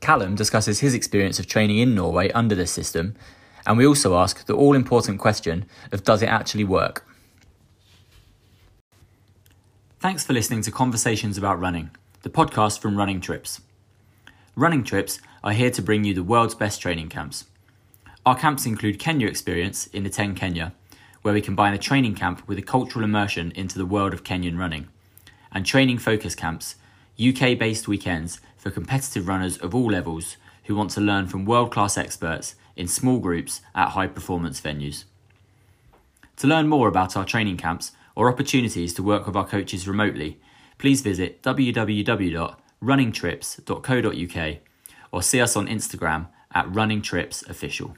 Callum discusses his experience of training in Norway under this system, and we also ask the all important question of does it actually work? Thanks for listening to Conversations About Running, the podcast from Running Trips. Running Trips are here to bring you the world's best training camps. Our camps include Kenya Experience in Iten Kenya, where we combine a training camp with a cultural immersion into the world of Kenyan running, and training focus camps, UK based weekends for competitive runners of all levels who want to learn from world class experts in small groups at high performance venues. To learn more about our training camps or opportunities to work with our coaches remotely, please visit www.runningtrips.co.uk or see us on Instagram at runningtripsofficial.